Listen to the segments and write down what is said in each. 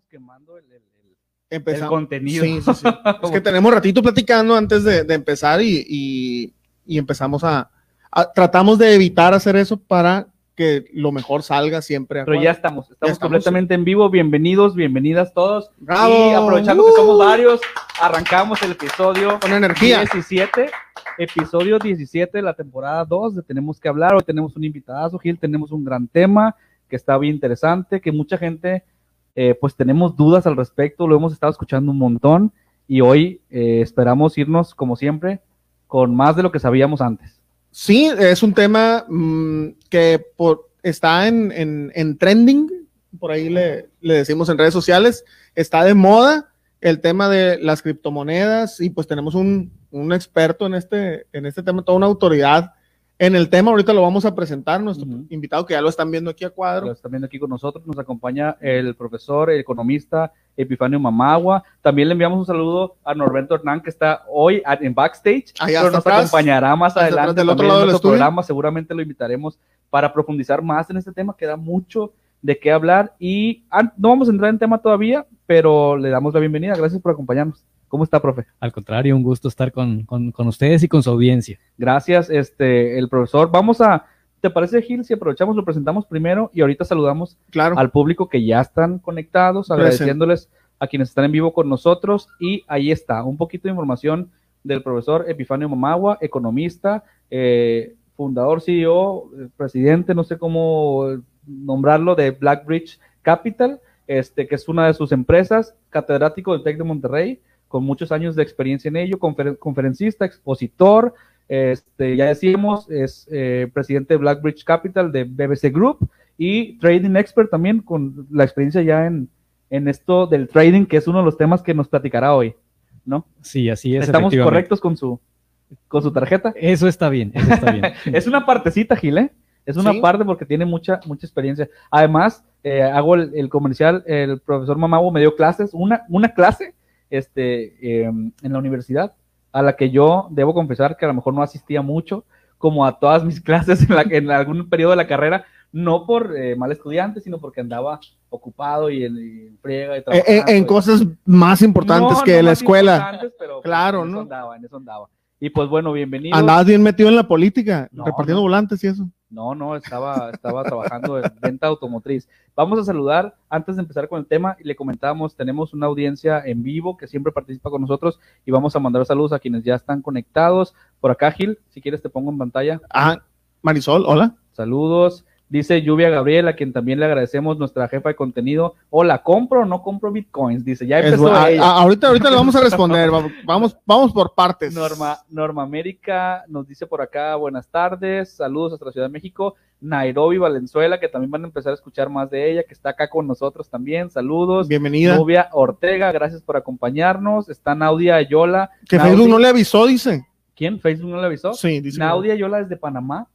estamos quemando el, el, el- el contenido. Sí, sí, sí. Es que tenemos ratito platicando antes de, de empezar y, y- y empezamos a, a- Tratamos de evitar hacer eso para que lo mejor salga siempre. Pero ya estamos, estamos, estamos, completamente en vivo. Bienvenidos, bienvenidas todos. ¡Bravo! Y aprovechando que ¡Uh! somos varios, arrancamos el episodio Con energía. 17, episodio 17 de la temporada 2 de Tenemos que hablar. Hoy tenemos un invitadazo, Gil, tenemos un gran tema que está bien interesante, que mucha gente, eh, pues tenemos dudas al respecto, lo hemos estado escuchando un montón y hoy eh, esperamos irnos, como siempre, con más de lo que sabíamos antes. Sí, es un tema mm, que está en trending, por ahí le, le decimos en redes sociales, está de moda el tema de las criptomonedas y pues tenemos un, un experto en este, en este tema, toda una autoridad en el tema. Ahorita lo vamos a presentar, nuestro invitado que ya lo están viendo aquí a Lo cuadro. están viendo aquí con nosotros. Nos acompaña el profesor, el economista Epifanio Mamagua. También le enviamos un saludo a Norberto Hernán, que está hoy en backstage, Ahí pero nos atrás, acompañará más adelante del otro lado en nuestro programa. Seguramente lo invitaremos para profundizar más en este tema, que da mucho de qué hablar. Y ah, no vamos a entrar en tema todavía, pero le damos la bienvenida. Gracias por acompañarnos. ¿Cómo está, profe? Al contrario, un gusto estar con, con- con ustedes y con su audiencia. Gracias, este, el profesor. Vamos a, ¿te parece, Gil, si aprovechamos, lo presentamos primero y ahorita saludamos Claro. al público que ya están conectados, agradeciéndoles a quienes están en vivo con nosotros. Y ahí está, un poquito de información del profesor Epifanio Mamagua, economista, eh, fundador, CEO, eh, presidente, no sé cómo nombrarlo, de Blackbridge Capital, este, que es una de sus empresas, catedrático del TEC de Monterrey, con muchos años de experiencia en ello, confer- conferencista, expositor, este, ya decíamos, es eh, presidente de Blackbridge Capital de BBC Group y trading expert también con la experiencia ya en, en esto del trading, que es uno de los temas que nos platicará hoy, ¿no? Sí, así es. Estamos correctos con su, con su tarjeta. Eso está bien, eso está bien. Es una partecita, Gil, ¿eh? Es una Sí. parte porque tiene mucha, mucha experiencia. Además, eh, hago el, el comercial, el profesor Mamago me dio clases, una, una clase este, eh, en la universidad, a la que yo debo confesar que a lo mejor no asistía mucho, como a todas mis clases en, la, en algún periodo de la carrera, no por eh, mal estudiante, sino porque andaba ocupado y en, y en friega y Eh, eh, trabajando en y- cosas más importantes No, que no la más escuela. pero, pues, Claro, en eso ¿no? andaba, en eso andaba. Y pues bueno, bienvenido. Andabas bien metido en la política, No, repartiendo no. volantes y eso. No, no, estaba, estaba trabajando en venta automotriz. Vamos a saludar, antes de empezar con el tema, y le comentábamos, tenemos una audiencia en vivo que siempre participa con nosotros y vamos a mandar saludos a quienes ya están conectados. Por acá, Gil, si quieres te pongo en pantalla. Ah, Marisol, hola. Saludos. Dice Lluvia Gabriel, a quien también le agradecemos, nuestra jefa de contenido. Hola, ¿compro o no compro bitcoins? Dice, ya empezó a- a- ahorita, ahorita le vamos a responder. va- Vamos, vamos por partes. Norma, Norma América nos dice por acá, buenas tardes, saludos hasta la Ciudad de México, Nairobi, Valenzuela, que también van a empezar a escuchar más de ella, que está acá con nosotros también, saludos. Bienvenida. Nubia Ortega, gracias por acompañarnos. Está Naudia Ayola. Que Naudi- Facebook no le avisó, dice. ¿Quién? ¿Facebook no le avisó? Sí, dice. que Naudia Ayola desde Panamá.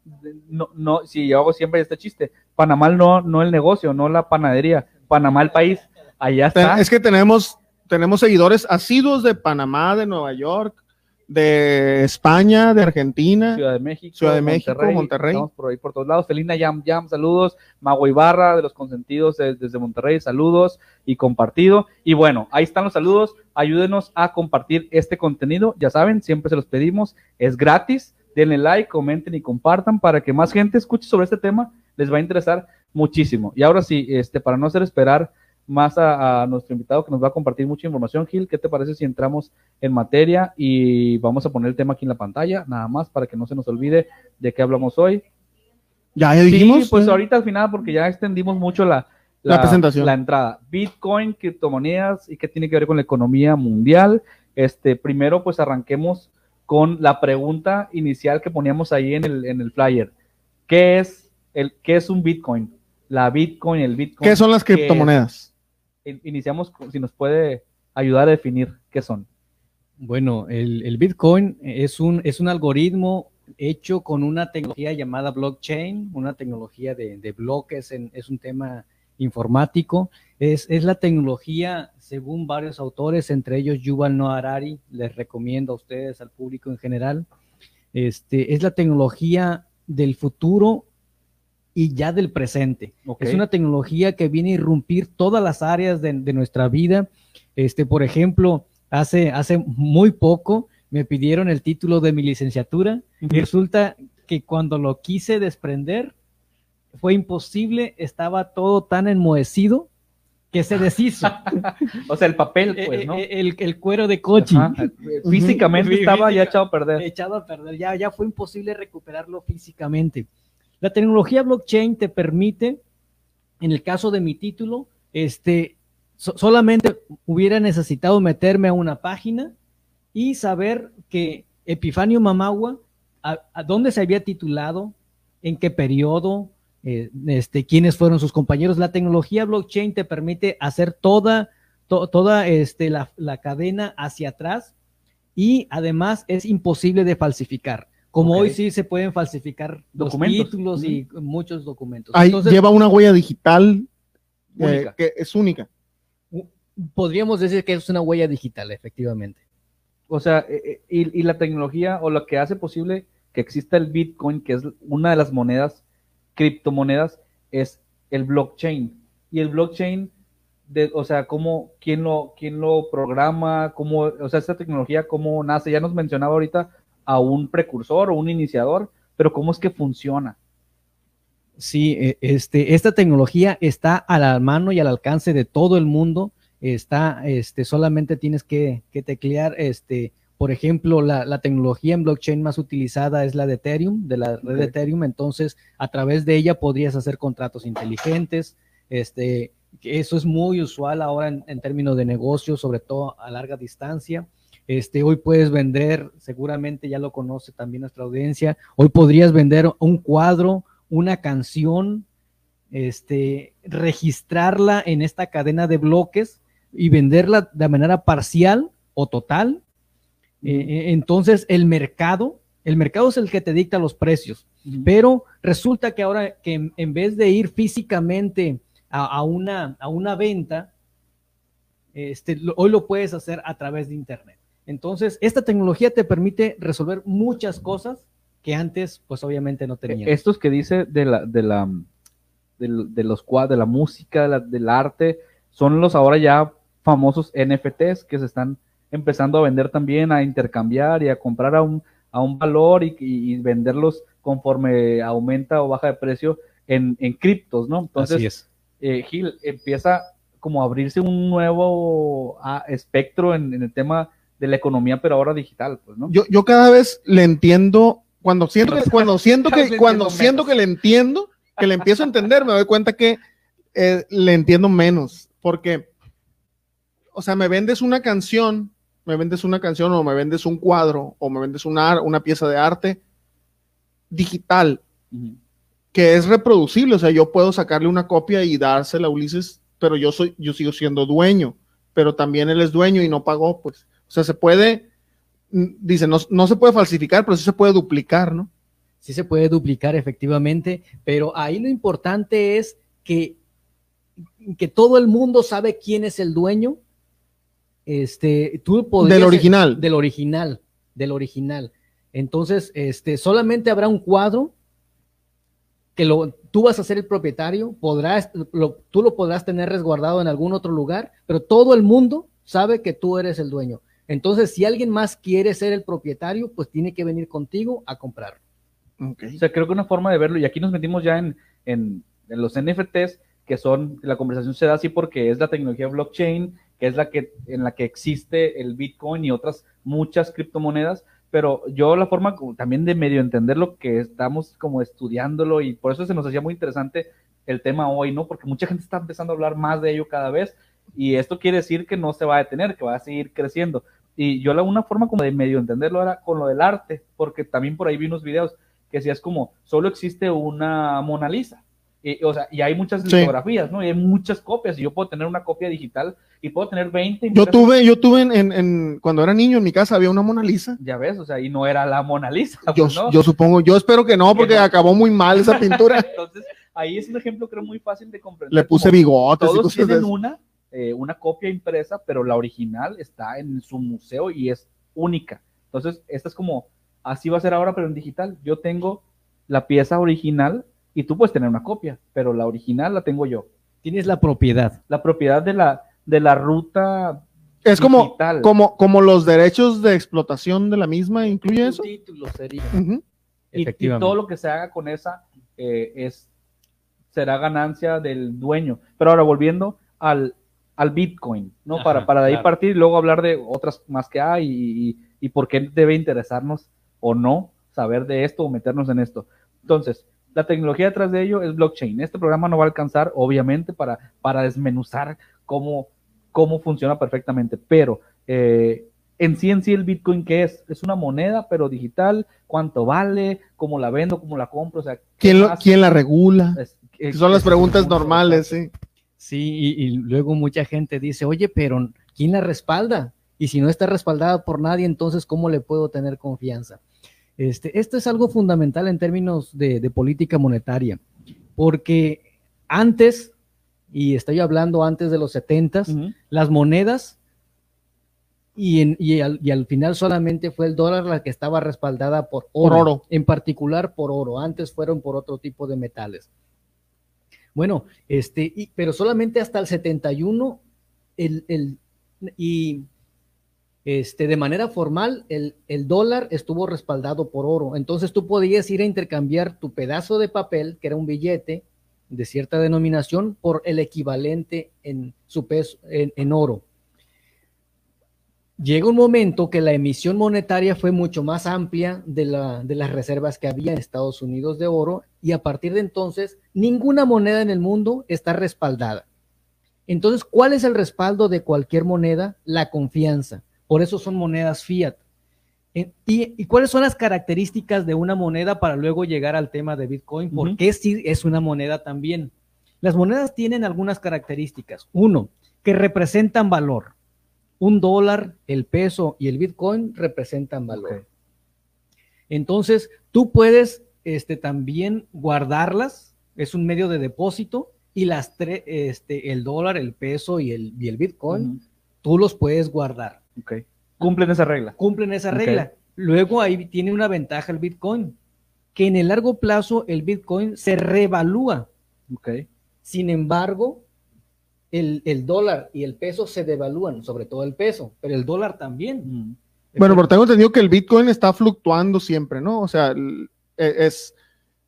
No, no, si yo hago siempre este chiste. Panamá no, no el negocio, no la panadería. Panamá el país. Allá está. Es que tenemos, tenemos seguidores asiduos de Panamá, de Nueva York, de España, de Argentina. Ciudad de México, Ciudad de México, Monterrey. Estamos por ahí por todos lados. Felina Yam Yam, saludos. Mago Ibarra de los consentidos de- desde Monterrey, saludos y compartido. Y bueno, ahí están los saludos. Ayúdenos a compartir este contenido. Ya saben, siempre se los pedimos. Es gratis. Denle like, comenten y compartan para que más gente escuche sobre este tema. Les va a interesar muchísimo. Y ahora sí, este, para no hacer esperar más a, a nuestro invitado que nos va a compartir mucha información, Gil, ¿qué te parece si entramos en materia y vamos a poner el tema aquí en la pantalla, nada más para que no se nos olvide de qué hablamos hoy. Ya, ya dijimos. Sí, pues ahorita al final, porque ya extendimos mucho la, La presentación. La entrada. Bitcoin, criptomonedas y qué tiene que ver con la economía mundial. Este, primero, pues arranquemos con la pregunta inicial que poníamos ahí en el, en el flyer. ¿Qué es, el, ¿Qué es un Bitcoin? La Bitcoin, el Bitcoin. ¿Qué son las criptomonedas? In- Iniciamos, si nos puede ayudar a definir qué son. Bueno, el, el Bitcoin es un, es un algoritmo hecho con una tecnología llamada blockchain, una tecnología de, de bloques, en- es un tema informático. Es, es la tecnología, según varios autores, entre ellos Yuval Noah Harari, les recomiendo a ustedes, al público en general, este, es la tecnología del futuro y ya del presente. Es una tecnología que viene a irrumpir todas las áreas de, nuestra vida. Este, por ejemplo, hace, hace muy poco me pidieron el título de mi licenciatura y resulta que cuando lo quise desprender fue imposible, estaba todo tan enmohecido que se deshizo. o sea, el papel, pues, eh, ¿no? Eh, el, cuero de coche. Físicamente estaba ya echado a perder. Echado a perder, ya, ya fue imposible recuperarlo físicamente. La tecnología blockchain te permite, en el caso de mi título, este, solamente hubiera necesitado meterme a una página y saber que Epifanio Mamagua, a, dónde se había titulado, en qué periodo, eh, este, quiénes fueron sus compañeros. La tecnología blockchain te permite hacer toda, toda este, la, la, cadena hacia atrás y además es imposible de falsificar. Como hoy sí se pueden falsificar documentos. títulos y muchos documentos. Ahí lleva una huella digital eh, que es única. Podríamos decir que es una huella digital, efectivamente. O sea, eh, eh, y, la tecnología o lo que hace posible que exista el Bitcoin, que es una de las monedas, criptomonedas, es el blockchain. Y el blockchain, de, o sea, cómo, quién lo, quién lo programa, cómo, o sea, esta tecnología, cómo nace. Ya nos mencionaba ahorita a un precursor o un iniciador, pero ¿cómo es que funciona? Sí, e, este, esta tecnología está a la mano y al alcance de todo el mundo. Está, este, solamente tienes que, teclear, este, por ejemplo, la, tecnología en blockchain más utilizada es la de Ethereum, de la red de Ethereum. Entonces, a través de ella podrías hacer contratos inteligentes. Este, eso es muy usual ahora en, en términos de negocio, sobre todo a larga distancia. Este, hoy puedes vender, seguramente ya lo conoce también nuestra audiencia, hoy podrías vender un cuadro, una canción, este, registrarla en esta cadena de bloques y venderla de manera parcial o total. Eh, eh, entonces, el mercado, el mercado es el que te dicta los precios, pero resulta que ahora que en, vez de ir físicamente a, una, a una venta, este, hoy lo puedes hacer a través de Internet. Entonces, esta tecnología te permite resolver muchas cosas que antes, pues obviamente no tenías. Estos que dice de la, de la, de, los cuadros, de la música, del arte, son los ahora ya famosos NFTs que se están empezando a vender también, a intercambiar y a comprar a un, a un valor y, venderlos conforme aumenta o baja de precio en, en criptos, ¿no? Entonces, Así es. Eh, Gil, empieza como a abrirse un nuevo ah, espectro en, en el tema de la economía, pero ahora digital, pues, ¿no? Yo, yo cada vez le entiendo, cuando siento que, cuando siento que, cuando siento que le entiendo, que le empiezo a entender, me doy cuenta que eh, le entiendo menos, porque, o sea, me vendes una canción, me vendes una canción o me vendes un cuadro o me vendes una, una pieza de arte digital que es reproducible, o sea, yo puedo sacarle una copia y dársela a Ulises, pero yo soy, yo sigo siendo dueño, pero también él es dueño y no pagó, pues. O sea, se puede, mm, dice, no, se puede falsificar, pero sí se puede duplicar, ¿no? Sí se puede duplicar efectivamente, pero ahí lo importante es que, que todo el mundo sabe quién es el dueño. Este, tú del original. Del original, del original. Entonces, este, solamente habrá un cuadro que lo, tú vas a ser el propietario, podrás, tú lo podrás tener resguardado en algún otro lugar, pero todo el mundo sabe que tú eres el dueño. Entonces, si alguien más quiere ser el propietario, pues tiene que venir contigo a comprar. O sea, creo que una forma de verlo, y aquí nos metimos ya en, en, los NFTs, que son, la conversación se da así porque es la tecnología blockchain, que es la que, en la que existe el Bitcoin y otras muchas criptomonedas, pero yo la forma también de medio entender lo que estamos como estudiándolo y por eso se nos hacía muy interesante el tema hoy, ¿no? Porque mucha gente está empezando a hablar más de ello cada vez y esto quiere decir que no se va a detener, que va a seguir creciendo. Y yo la una forma como de medio entenderlo era con lo del arte, porque también por ahí vi unos videos que decías como, solo existe una Mona Lisa. Y, o sea, y hay muchas litografías, ¿no? Y hay muchas copias, y yo puedo tener una copia digital y puedo tener 20. Yo tuve, yo tuve en, en, cuando era niño en mi casa había una Mona Lisa. Ya ves, o sea, y no era la Mona Lisa. Yo, pues, yo supongo, yo espero que no, porque acabó muy mal esa pintura. Entonces, ahí es un ejemplo creo muy fácil de comprender. Le puse bigotes. Todos tienen una, eh, una copia impresa, pero la original está en su museo y es única. Entonces, esta es como, así va a ser ahora, pero en digital. Yo tengo la pieza original y tú puedes tener una copia, pero la original la tengo yo. Tienes la propiedad. La propiedad de la, de la ruta. Es como, digital. como, como los derechos de explotación de la misma, ¿incluye eso? título sería. Ujú. Y, y Efectivamente. todo lo que se haga con esa eh, es será ganancia del dueño. Pero ahora volviendo al, al Bitcoin, ¿no? Ajá, para, para de ahí claro. partir y luego hablar de otras más que hay y, y- y por qué debe interesarnos o no saber de esto o meternos en esto. Entonces, la tecnología detrás de ello es blockchain. Este programa no va a alcanzar, obviamente, para, para desmenuzar cómo, cómo funciona perfectamente, pero eh, en sí en sí el Bitcoin, ¿qué es? Es una moneda, pero digital, cuánto vale, cómo la vendo, cómo la compro, o sea, ¿qué ¿Quién, lo- quién la regula? Es- eh, Son las preguntas es- normales, sí. Sí, y, y luego mucha gente dice, oye, pero ¿quién la respalda? Y si no está respaldada por nadie, entonces ¿cómo le puedo tener confianza? Este, esto es algo fundamental en términos de, de política monetaria, porque antes, y estoy hablando antes de los 70 Ujú. las monedas y, en- y al, y al final solamente fue el dólar la que estaba respaldada por oro, Por oro. en particular por oro, antes fueron por otro tipo de metales. Bueno, este, y- pero solamente hasta el 71 el, el- y este, de manera formal el, el dólar estuvo respaldado por oro. Entonces tú podías ir a intercambiar tu pedazo de papel, que era un billete de cierta denominación, por el equivalente en su peso, en, en oro. Llega un momento que la emisión monetaria fue mucho más amplia de, la, de las reservas que había en Estados Unidos de oro y a partir de entonces ninguna moneda en el mundo está respaldada. Entonces, ¿cuál es el respaldo de cualquier moneda? La confianza. Por eso son monedas fiat. Eh, ¿Y, y cuáles son las características de una moneda para luego llegar al tema de Bitcoin? ¿Por qué sí es una moneda también? Las monedas tienen algunas características. Uno, que representan valor. Un dólar, el peso y el Bitcoin representan valor. Entonces, tú puedes este, también guardarlas, es un medio de depósito, y las tres, este, el dólar, el peso y el, y el Bitcoin, tú los puedes guardar. Ok. Cumplen esa regla. Cumplen esa regla. Luego ahí tiene una ventaja el Bitcoin, que en el largo plazo el Bitcoin se revalúa. Ok. Sin embargo, el, el dólar y el peso se devalúan, sobre todo el peso, pero el dólar también. Ujú. Bueno, pero tengo entendido que el Bitcoin está fluctuando siempre, ¿no? O sea, el- e- es,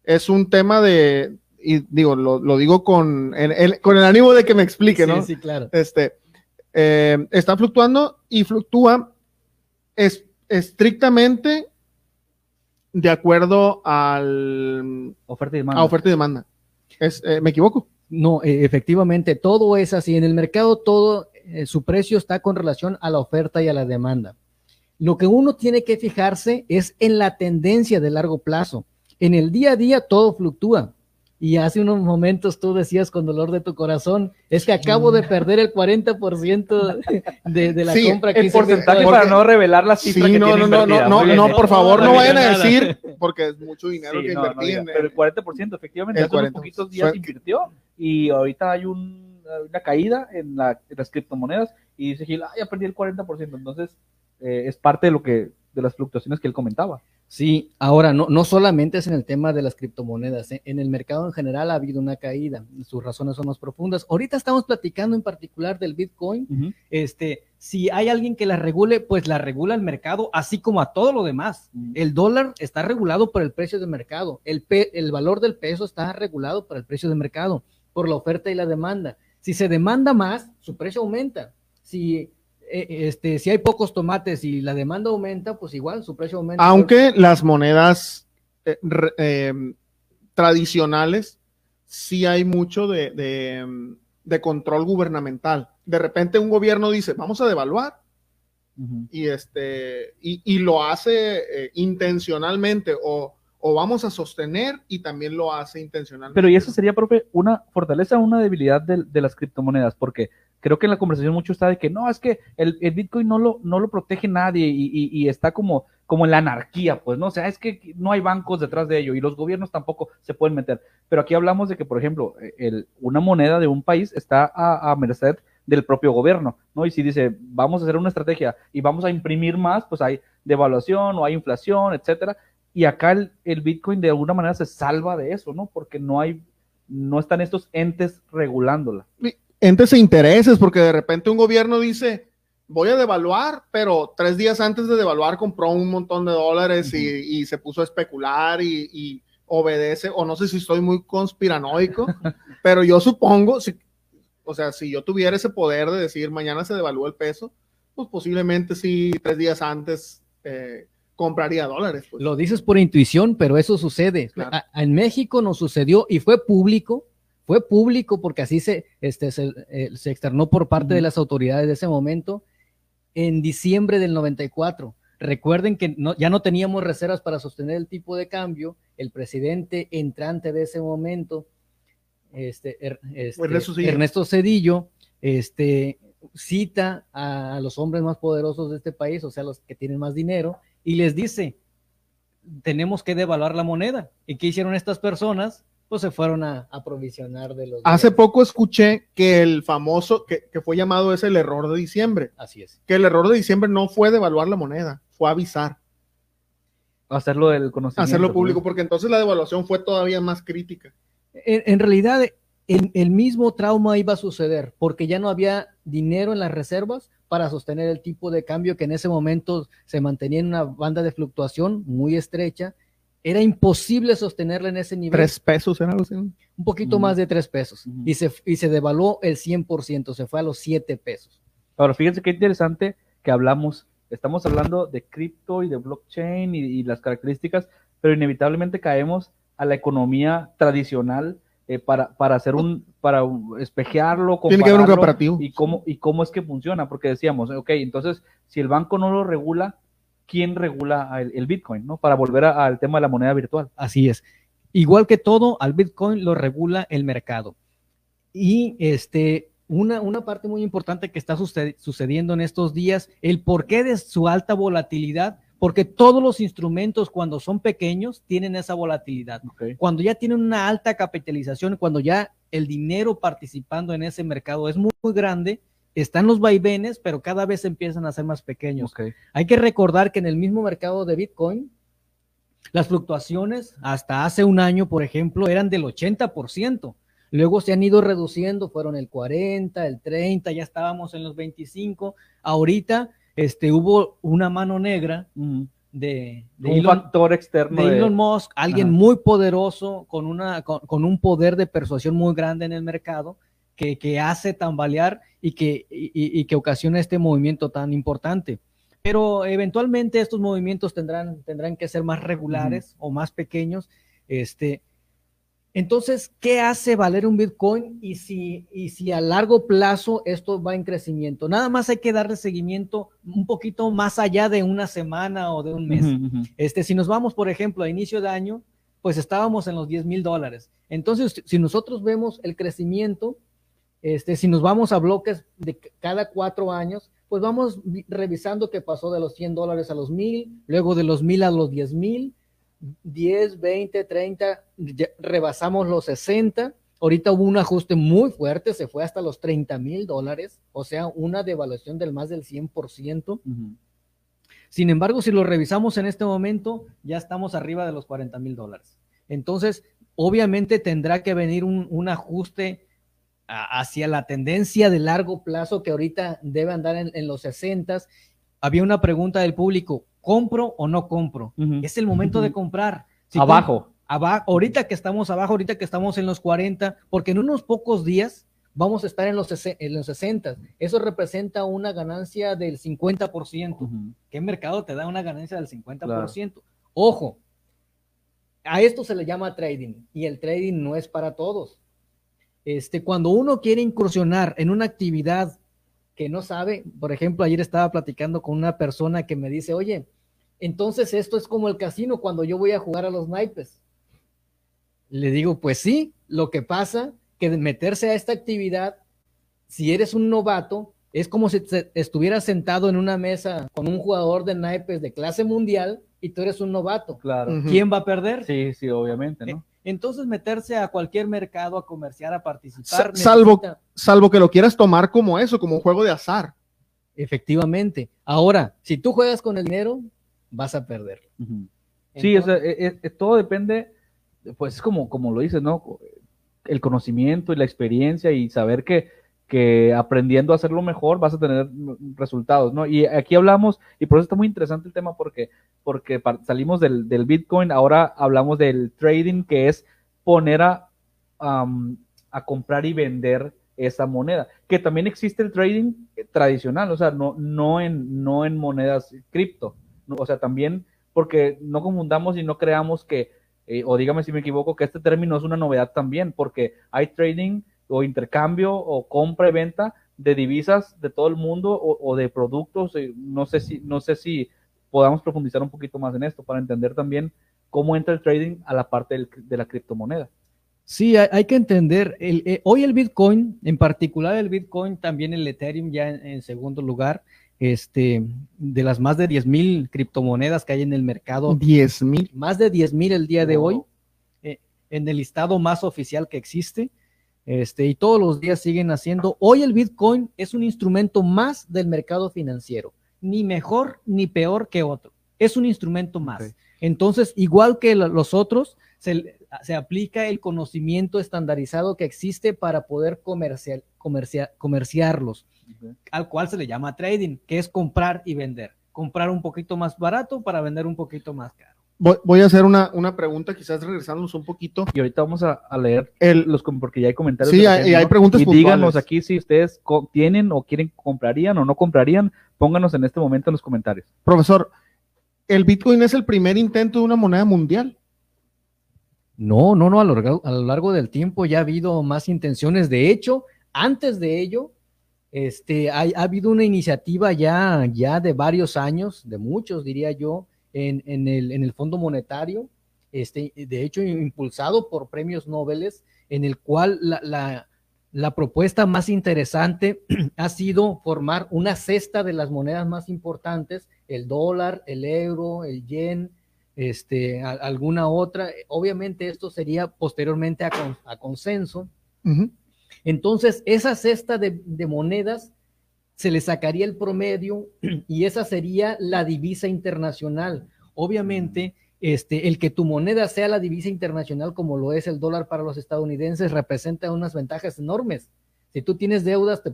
es un tema de, y digo, lo, lo digo con, en- con el ánimo de que me explique, sí, ¿no? sí, claro. Este, eh, está fluctuando y fluctúa es, estrictamente de acuerdo al, Oferta y demanda. a oferta y demanda. Es, eh, ¿Me equivoco? No, eh, efectivamente, todo es así. En el mercado, todo eh, su precio está con relación a la oferta y a la demanda. Lo que uno tiene que fijarse es en la tendencia de largo plazo. En el día a día todo fluctúa. Y hace unos momentos tú decías con dolor de tu corazón, es que acabo de perder el 40% de, de la Sí, compra que el hice en porcentaje para no revelar la cifra Sí, que no, tiene no, no, no, no, no, ¿eh? por favor, no no vayan a decir, porque es mucho dinero Sí, que invertí pero el 40% efectivamente el hace unos 40. poquitos días Fue- invirtió y ahorita hay un- una caída en, la- en las criptomonedas y dice Gil, ah, ya perdí el 40%, entonces eh, es parte de lo que de las fluctuaciones que él comentaba. Sí, ahora no, no solamente es en el tema de las criptomonedas, ¿eh? en el mercado en general ha habido una caída, sus razones son más profundas. Ahorita estamos platicando en particular del Bitcoin, este, si hay alguien que la regule, pues la regula el mercado, así como a todo lo demás. El dólar está regulado por el precio de mercado, el, el valor del peso está regulado por el precio de mercado, por la oferta y la demanda. Si se demanda más, su precio aumenta. Si, eh, este, si hay pocos tomates y la demanda aumenta, pues igual su precio aumenta. Aunque las monedas eh, re- eh, tradicionales sí hay mucho de, de, de control gubernamental. De repente un gobierno dice, vamos a devaluar y, este, y, y lo hace eh, intencionalmente o, o vamos a sostener y también lo hace intencionalmente. Pero y eso sería, una fortaleza o una debilidad de, las criptomonedas, porque creo que en la conversación mucho está de que no, es que el, Bitcoin no lo, protege nadie y, está como, en la anarquía, pues, ¿no? O sea, es que no hay bancos detrás de ello y los gobiernos tampoco se pueden meter. Pero aquí hablamos de que, por ejemplo, el, una moneda de un país está a, a merced del propio gobierno, ¿no? Y si dice, vamos a hacer una estrategia y vamos a imprimir más, pues hay devaluación o hay inflación, etcétera. Y acá el, el, Bitcoin de alguna manera se salva de eso, ¿no? Porque no hay, no están estos entes regulándola. Entes e intereses, porque de repente un gobierno dice, voy a devaluar, pero tres días antes de devaluar compró un montón de dólares y, y, se puso a especular y, y, obedece, o no sé si estoy muy conspiranoico, pero yo supongo, si, o sea, si yo tuviera ese poder de decir mañana se devalúa el peso, pues posiblemente sí, tres días antes eh, compraría dólares. Pues. Lo dices por intuición, pero eso sucede. Claro. A, en México nos sucedió y fue público, fue público porque así se, este, se, eh, se externó por parte uh -huh. de las autoridades de ese momento en diciembre del 94. Recuerden que no, ya no teníamos reservas para sostener el tipo de cambio. El presidente entrante de ese momento, este, er, este, Ernesto, Cedillo. Ernesto Cedillo, este, cita a los hombres más poderosos de este país, o sea, los que tienen más dinero, y les dice, tenemos que devaluar la moneda. ¿Y qué hicieron estas personas? Pues se fueron a, a provisionar de los... Hace días. poco escuché que el famoso, que, que, fue llamado es el error de diciembre. Así es. Que el error de diciembre no fue devaluar la moneda, fue avisar. Hacerlo del conocimiento. Hacerlo público, porque entonces la devaluación fue todavía más crítica. En, en realidad, el, el, mismo trauma iba a suceder, porque ya no había dinero en las reservas para sostener el tipo de cambio que en ese momento se mantenía en una banda de fluctuación muy estrecha. Era imposible sostenerla en ese nivel. ¿Tres pesos en algo así? Un poquito uh -huh. más de tres pesos. Uh -huh. y, se, y se devaluó el 100%, se fue a los siete pesos. Ahora, fíjense qué interesante que hablamos, estamos hablando de cripto y de blockchain y, y las características, pero inevitablemente caemos a la economía tradicional eh, para, para hacer un, para espejearlo, Tiene que haber un comparativo. Y cómo, y cómo es que funciona, porque decíamos, ok, entonces, si el banco no lo regula, ¿quién regula el, el Bitcoin, no? Para volver al tema de la moneda virtual. Así es. Igual que todo, al Bitcoin lo regula el mercado. Y este, una, una parte muy importante que está sucediendo en estos días, el porqué de su alta volatilidad, porque todos los instrumentos cuando son pequeños tienen esa volatilidad. Okay. Cuando ya tienen una alta capitalización, cuando ya el dinero participando en ese mercado es muy, muy grande, están los vaivenes, pero cada vez empiezan a ser más pequeños. Okay. Hay que recordar que en el mismo mercado de Bitcoin, las fluctuaciones hasta hace un año, por ejemplo, eran del 80%. Luego se han ido reduciendo, fueron el 40, el 30, ya estábamos en los 25. Ahorita este, hubo una mano negra de, de, un Elon, factor externo de Elon Musk, alguien Ajá. muy poderoso, con, una, con, con, un poder de persuasión muy grande en el mercado, que, que hace tambalear y que, y, y que ocasiona este movimiento tan importante. Pero eventualmente estos movimientos tendrán, tendrán que ser más regulares o más pequeños. Este, entonces, ¿qué hace valer un Bitcoin y si, y si a largo plazo esto va en crecimiento? Nada más hay que darle seguimiento un poquito más allá de una semana o de un mes. Uh -huh. este, si nos vamos, por ejemplo, a inicio de año, pues estábamos en los 10 mil dólares. Entonces, si nosotros vemos el crecimiento, este, si nos vamos a bloques de cada cuatro años, pues vamos revisando que pasó de los 100 dólares a los mil, luego de los mil a los 10 mil, 10, 20, 30, rebasamos los 60. Ahorita hubo un ajuste muy fuerte, se fue hasta los 30 mil dólares, o sea, una devaluación del más del 100%. Uh. Sin embargo, si lo revisamos en este momento, ya estamos arriba de los 40 mil dólares. Entonces, obviamente tendrá que venir un, un ajuste hacia la tendencia de largo plazo que ahorita debe andar en, en los 60. Había una pregunta del público, ¿compro o no compro? Uh -huh. Es el momento de comprar. Si abajo. abajo. Ahorita que estamos abajo, ahorita que estamos en los 40, porque en unos pocos días vamos a estar en los, en los 60. Eso representa una ganancia del 50%. Uh -huh. ¿Qué mercado te da una ganancia del 50%? Claro. Ojo, a esto se le llama trading y el trading no es para todos. Este, cuando uno quiere incursionar en una actividad que no sabe, por ejemplo, ayer estaba platicando con una persona que me dice, oye, entonces esto es como el casino cuando yo voy a jugar a los naipes. Le digo, pues sí, lo que pasa que meterse a esta actividad, si eres un novato, es como si estuvieras sentado en una mesa con un jugador de naipes de clase mundial y tú eres un novato. Claro. Uh -huh. ¿Quién va a perder? Sí, sí, obviamente, ¿no? Entonces meterse a cualquier mercado a comerciar, a participar. Salvo, necesita... salvo que lo quieras tomar como eso, como un juego de azar. Efectivamente. Ahora, si tú juegas con el dinero, vas a perder. Uh -huh. Sí, o sea, e, e, todo depende, pues como, como lo dices, ¿no? El conocimiento y la experiencia y saber que, que aprendiendo a hacerlo mejor vas a tener resultados, ¿no? Y aquí hablamos, y por eso está muy interesante el tema porque, porque salimos del, del Bitcoin, ahora hablamos del trading, que es poner a, a comprar y vender esa moneda, que también existe el trading tradicional, o sea, no, no, en, no en monedas cripto, o sea, también porque no confundamos y no creamos que, eh, o dígame si me equivoco, que este término es una novedad también, porque hay trading o intercambio o compra y venta de divisas de todo el mundo o, de productos, eh, no sé si, no sé si podamos profundizar un poquito más en esto para entender también cómo entra el trading a la parte de la criptomoneda. Sí, hay, que entender, el, eh, hoy el Bitcoin, en particular el Bitcoin, también el Ethereum ya en, segundo lugar, este, de las más de 10 mil criptomonedas que hay en el mercado. 10 mil. Más de 10 mil el día de hoy, eh, en el listado más oficial que existe, este, y todos los días siguen haciendo. Hoy el Bitcoin es un instrumento más del mercado financiero, ni mejor ni peor que otro, es un instrumento más. Entonces, igual que los otros, se, se aplica el conocimiento estandarizado que existe para poder comercial, comerciarlos, al cual se le llama trading, que es comprar y vender. Comprar un poquito más barato para vender un poquito más caro. Voy, a hacer una, pregunta, quizás regresándonos un poquito. Y ahorita vamos a, leer los porque ya hay comentarios. Sí, hay, preguntas. Y díganos aquí si ustedes tienen o quieren, comprarían o no comprarían. Pónganos en este momento en los comentarios. Profesor, ¿el Bitcoin es el primer intento de una moneda mundial? No, no, no, a lo, largo, del tiempo ya ha habido más intenciones. De hecho, antes de ello, este, ha, habido una iniciativa ya, ya de varios años, de muchos diría yo, en, en, el, en el Fondo Monetario, este, de hecho impulsado por premios Nobel, en el cual la, la, la propuesta más interesante ha sido formar una cesta de las monedas más importantes, el dólar, el euro, el yen, este, alguna otra. Obviamente esto sería posteriormente a, consenso. Entonces, esa cesta de, monedas se le sacaría el promedio y esa sería la divisa internacional. Obviamente, este, el que tu moneda sea la divisa internacional como lo es el dólar para los estadounidenses representa unas ventajas enormes. Si tú tienes deudas, te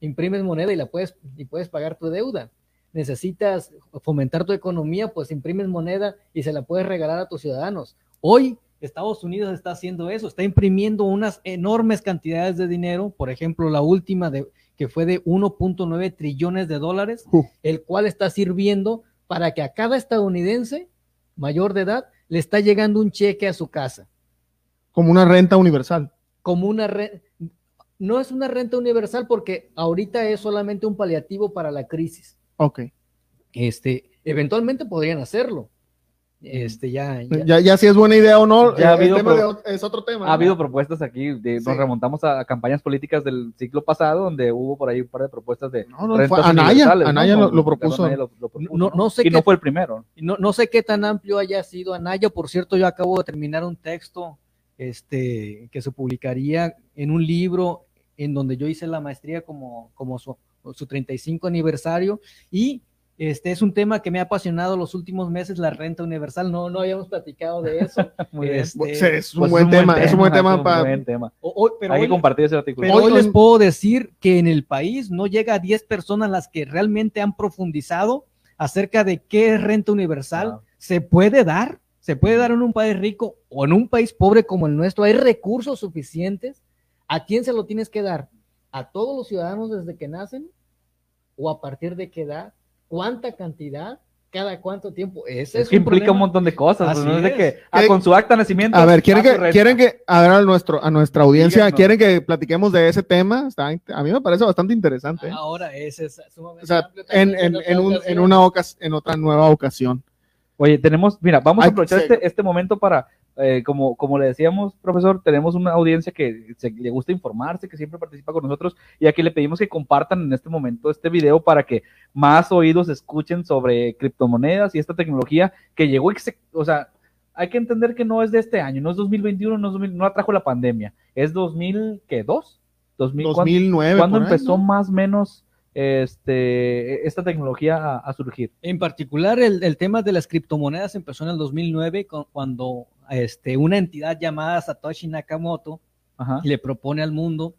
imprimes moneda y la puedes y puedes pagar tu deuda necesitas fomentar tu economía, pues imprimes moneda y se la puedes regalar a tus ciudadanos. Hoy Estados Unidos está haciendo eso, está imprimiendo unas enormes cantidades de dinero, por ejemplo, la última de, que fue de 1.9 trillones de dólares, el cual está sirviendo para que a cada estadounidense mayor de edad le está llegando un cheque a su casa. Como una renta universal. Como una renta. No es una renta universal porque ahorita es solamente un paliativo para la crisis. Ok. Este, eventualmente podrían hacerlo. Este, ya, ya, ya, si es buena idea o no, ya ha habido es otro tema. Ha habido propuestas aquí, nos remontamos a, campañas políticas del ciclo pasado, donde hubo por ahí un par de propuestas de no, no, fue Anaya, Anaya lo, propuso. no, no, sé y no fue el primero. No, no sé qué tan amplio haya sido Anaya, por cierto, yo acabo de terminar un texto este, que se publicaría en un libro en donde yo hice la maestría como, como su su 35 aniversario y este es un tema que me ha apasionado los últimos meses, la renta universal. No, no habíamos platicado de eso. Este, es, un buen tema, es un buen tema para. Hay que compartir ese artículo. hoy les puedo decir que en el país no llega a 10 personas las que realmente han profundizado acerca de qué es renta universal. ¿Se puede dar? ¿Se puede dar en un país rico o en un país pobre como el nuestro? ¿Hay recursos suficientes? ¿A quién se lo tienes que dar? A todos los ciudadanos desde que nacen o a partir de qué edad, cuánta cantidad, cada cuánto tiempo. Ese es, que implica un montón de cosas. ¿no? Es de que ah, con su acta de nacimiento. A ver, quieren que, quieren que, a ver, a, nuestro, a nuestra audiencia, quieren que platiquemos de ese tema. a mí me parece bastante interesante. ¿eh? Ahora, ese es sumamente o sea, en, en, en, un, en, una ocasión, en otra nueva ocasión. Oye, tenemos, mira, vamos a aprovechar este, este momento para eh, como, como le decíamos, profesor, tenemos una audiencia que le gusta informarse, que siempre participa con nosotros, y aquí le pedimos que compartan en este momento este video para que más oídos escuchen sobre criptomonedas y esta tecnología que llegó y que se, o sea, hay que entender que no es de este año, no es 2021, no, es no atrajo la pandemia, es 2002, 2009. ¿Cuándo empezó más o menos este, esta tecnología a, a surgir? En particular, el, el, tema de las criptomonedas empezó en el 2009 con, cuando este, una entidad llamada Satoshi Nakamoto Ajá. le propone al mundo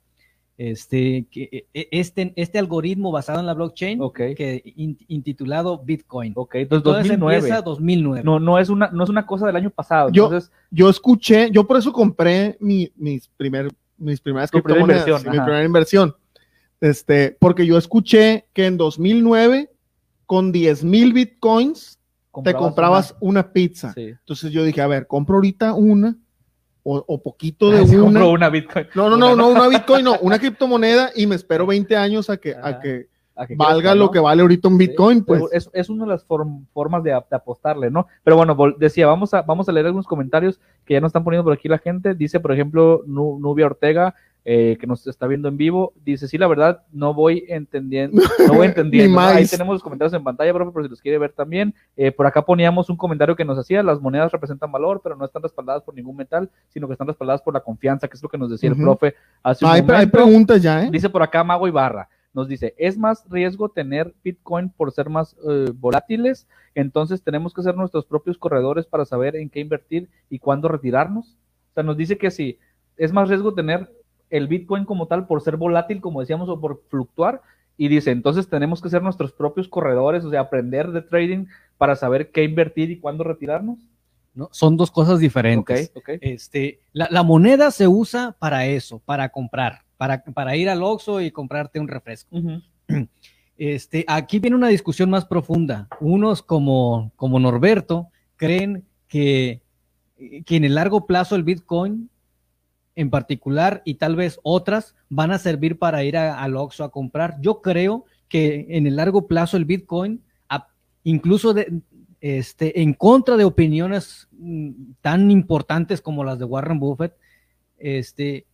este, que, este, este algoritmo basado en la blockchain okay. que in, intitulado Bitcoin. Ok, entonces, entonces 2009. empieza 2009. No, no, es una, no es una cosa del año pasado. Yo, entonces, yo escuché, yo por eso compré mi, mis, primer, mis primeras Tu primera criptomonedas, inversión, mi primera inversión. Este, porque yo escuché que en 2009 con 10 mil bitcoins te comprabas una, una pizza. Sí. Entonces yo dije, a ver, compro ahorita una o, o poquito de Ay, una. Bitcoin. No, no, no, no, una Bitcoin, no, una criptomoneda y me espero 20 años a que, a que A que valga lo que vale ahorita un Bitcoin, Sí, pues. Es, es una de las form- formas de, de apostarle, ¿no? Pero bueno, decía, vamos a, vamos a leer algunos comentarios que ya nos están poniendo por aquí la gente. Dice, por ejemplo, Nu- Nubia Ortega, eh, que nos está viendo en vivo, dice, sí, la verdad, no voy entendiendo, no voy entendiendo. Ahí tenemos los comentarios en pantalla, profe, por si los quiere ver también. Eh, por acá poníamos un comentario que nos hacía, las monedas representan valor, pero no están respaldadas por ningún metal, sino que están respaldadas por la confianza, que es lo que nos decía el profe hace un Hay, hay momento. preguntas ya, ¿eh? Dice por acá Mago Ibarra, nos dice, ¿es más riesgo tener Bitcoin por ser más eh, volátiles? Entonces tenemos que ser nuestros propios corredores para saber en qué invertir y cuándo retirarnos. O sea, nos dice que si es más riesgo tener el Bitcoin como tal por ser volátil, como decíamos, o por fluctuar. Y dice, entonces tenemos que ser nuestros propios corredores, o sea, aprender de trading para saber qué invertir y cuándo retirarnos. ¿no? Son dos cosas diferentes. Este, la, la moneda se usa para eso, para comprar, para, para ir al Oxxo y comprarte un refresco. Ujú. Este, aquí viene una discusión más profunda. Unos como, como Norberto creen que, que en el largo plazo el Bitcoin en particular y tal vez otras van a servir para ir al Oxxo a comprar. Yo creo que en el largo plazo el Bitcoin, incluso de, este, en contra de opiniones mm, tan importantes como las de Warren Buffett, este,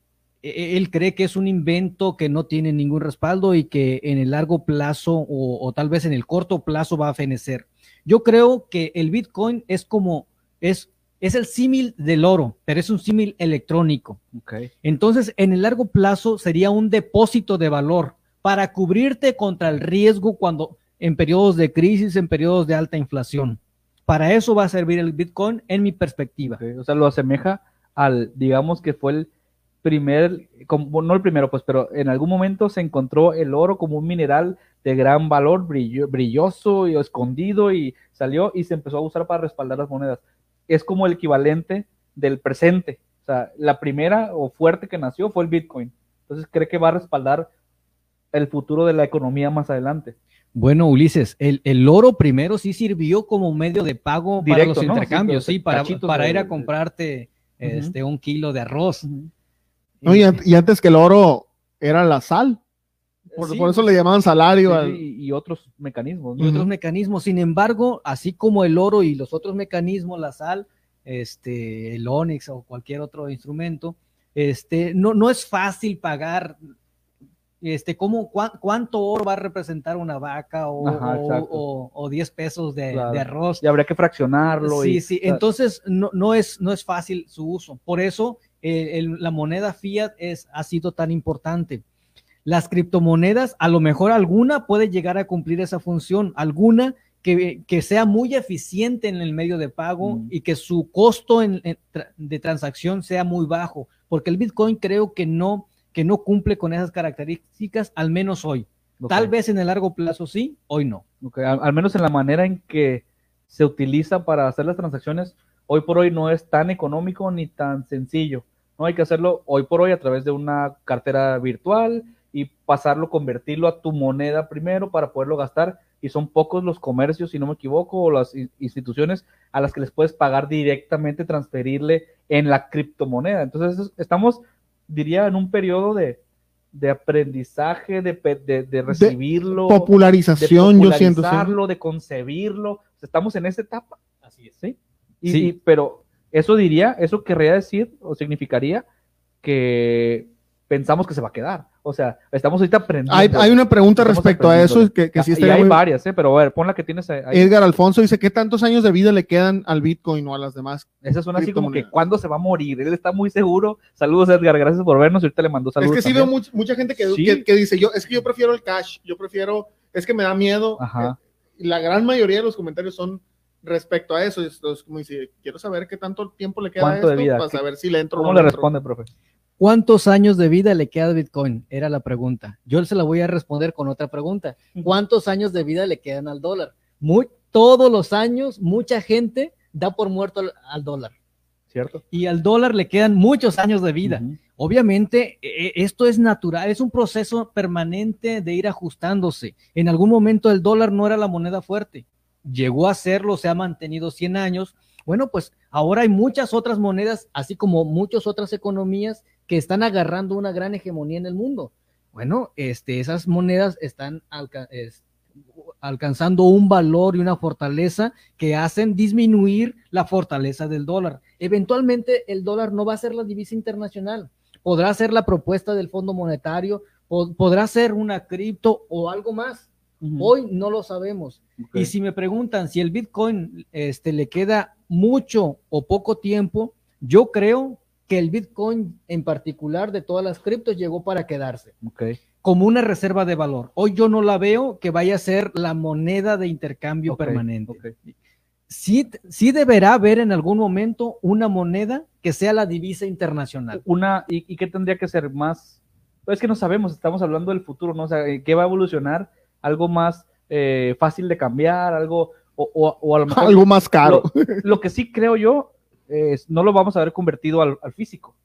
e- él cree que es un invento que no tiene ningún respaldo y que en el largo plazo o, o tal vez en el corto plazo va a fenecer. Yo creo que el Bitcoin es como, es, es el símil del oro, pero es un símil electrónico. Ok. Entonces, en el largo plazo sería un depósito de valor para cubrirte contra el riesgo cuando en periodos de crisis, en periodos de alta inflación. Para eso va a servir el Bitcoin en mi perspectiva. Ok, O sea, lo asemeja al, digamos que fue el primer, como, no el primero, pues, pero en algún momento se encontró el oro como un mineral de gran valor, brillo- brilloso y escondido y salió y se empezó a usar para respaldar las monedas. Es como el equivalente del presente. O sea, la primera o fuerte que nació fue el Bitcoin. Entonces cree que va a respaldar el futuro de la economía más adelante. Bueno, Ulises, el, el oro primero sí sirvió como medio de pago para los ¿no? intercambios, Sí, sí, para, para de- ir a de- comprarte este, un kilo de arroz. No, y antes que el oro era la sal. Por, Sí, por eso le llamaban salario. Sí, al- y, y otros mecanismos. ¿no? y otros mecanismos. Sin embargo, así como el oro y los otros mecanismos, la sal, este, el onix o cualquier otro instrumento, este, no, no es fácil pagar. Este, ¿cómo, cuán- ¿Cuánto oro va a representar una vaca o, Ajá, o- o- o 10 pesos de, Claro. de arroz? y habría que fraccionarlo. Sí, y, sí. o sea, Entonces no, no, es, no es fácil su uso. Por eso eh, el- la moneda fiat es, ha sido tan importante. Las criptomonedas, a lo mejor alguna puede llegar a cumplir esa función, alguna que, que sea muy eficiente en el medio de pago Mm. y que su costo en- en tra- de transacción sea muy bajo, porque el Bitcoin creo que no, que no cumple con esas características, al menos hoy. Tal vez en el largo plazo sí, hoy no. al menos en la manera en que se utiliza para hacer las transacciones, hoy por hoy no es tan económico ni tan sencillo. No hay que hacerlo hoy por hoy a través de una cartera virtual y pasarlo, convertirlo a tu moneda primero para poderlo gastar. Y son pocos los comercios, si no me equivoco, o las in- instituciones a las que les puedes pagar directamente, transferirle en la criptomoneda. Entonces, es- estamos, diría, en un periodo de, de aprendizaje, de, de- de recibirlo, de popularización, yo siento. sí. popularizarlo, de concebirlo. Estamos en esa etapa, Así es. ¿sí? Y, Sí. y- pero eso diría, eso querría decir o significaría que pensamos que se va a quedar. O sea, estamos ahorita aprendiendo. Hay, hay una pregunta Estamos respecto a eso que, que sí y estaría hay muy- varias, ¿eh? pero a ver, pon la que tienes ahí. Edgar Alfonso dice, ¿qué tantos años de vida le quedan al Bitcoin o a las demás? Esa suena así como que cuándo se va a morir. Él está muy seguro. Saludos, Edgar. Gracias por vernos. Ahorita le mandó saludos. es que sí también. veo much- mucha gente que, Sí. que, que dice, yo, es que yo prefiero el cash, yo prefiero, es que me da miedo. Ajá. Eh, la gran mayoría de los comentarios son respecto a eso. Es, es como dice, quiero saber qué tanto tiempo le queda a ¿Cuánto de esto vida? para ¿Qué- saber si le entro o ¿Cómo no le le entro. responde, profe? ¿Cuántos años de vida le queda a Bitcoin? Era la pregunta. Yo se la voy a responder con otra pregunta. ¿Cuántos años de vida le quedan al dólar? Muy, todos los años, mucha gente da por muerto al, al dólar. ¿Cierto? Y al dólar le quedan muchos años de vida. Obviamente, eh, esto es natural, es un proceso permanente de ir ajustándose. En algún momento el dólar no era la moneda fuerte. Llegó a serlo, se ha mantenido 100 años. Bueno, pues ahora hay muchas otras monedas, así como muchas otras economías que están agarrando una gran hegemonía en el mundo. Bueno, este, esas monedas están alca- es- alcanzando un valor y una fortaleza que hacen disminuir la fortaleza del dólar. Eventualmente el dólar no va a ser la divisa internacional, podrá ser la propuesta del Fondo Monetario, po- podrá ser una cripto o algo más. Hoy no lo sabemos. Ok. Y si me preguntan si el Bitcoin este, le queda mucho o poco tiempo, yo creo que el Bitcoin en particular de todas las criptos llegó para quedarse Ok. como una reserva de valor. Hoy yo no la veo que vaya a ser la moneda de intercambio Ok, permanente. ok. Sí, sí deberá haber en algún momento una moneda que sea la divisa internacional. Una, ¿y, y qué tendría que ser más? Pues es que no sabemos, estamos hablando del futuro, ¿no? O sea, ¿qué va a evolucionar? Algo más eh, fácil de cambiar, algo, o, o- o a lo mejor Algo más caro. Lo, lo que sí creo yo es no lo vamos a ver convertido al, al físico,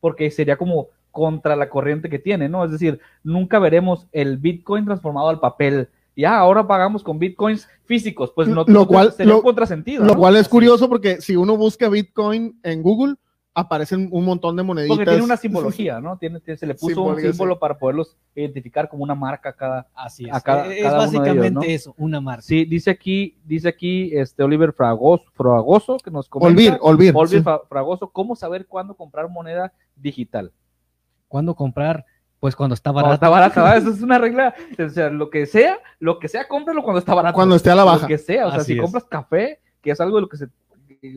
porque sería como contra la corriente que tiene, ¿no? Es decir, nunca veremos el Bitcoin transformado al papel. Ya, ahora pagamos con Bitcoins físicos, pues no, Lo cual- sería lo- un contrasentido. Lo ¿no? cual es curioso porque si uno busca Bitcoin en Google, aparecen un montón de moneditas. Porque tiene una simbología, ¿no? Tiene, tiene- se le puso un símbolo sí. para poderlos identificar como una marca cada. Así A cada- es cada uno de básicamente ellos, ¿no? eso, una marca. Sí, dice aquí, dice aquí este Oliver Fragoso, Fragoso que nos comenta. Olvir, olvir. Sí. Fra- Fragoso, ¿cómo saber cuándo comprar moneda digital? ¿Cuándo comprar? Pues cuando está Cuando barato. está barata, ¿verdad? Eso es una regla. O sea, lo que sea, lo que sea, cómpralo cuando está barato. Cuando esté a la baja. Lo que sea. O sea, Así si es. compras café, que es algo de lo que se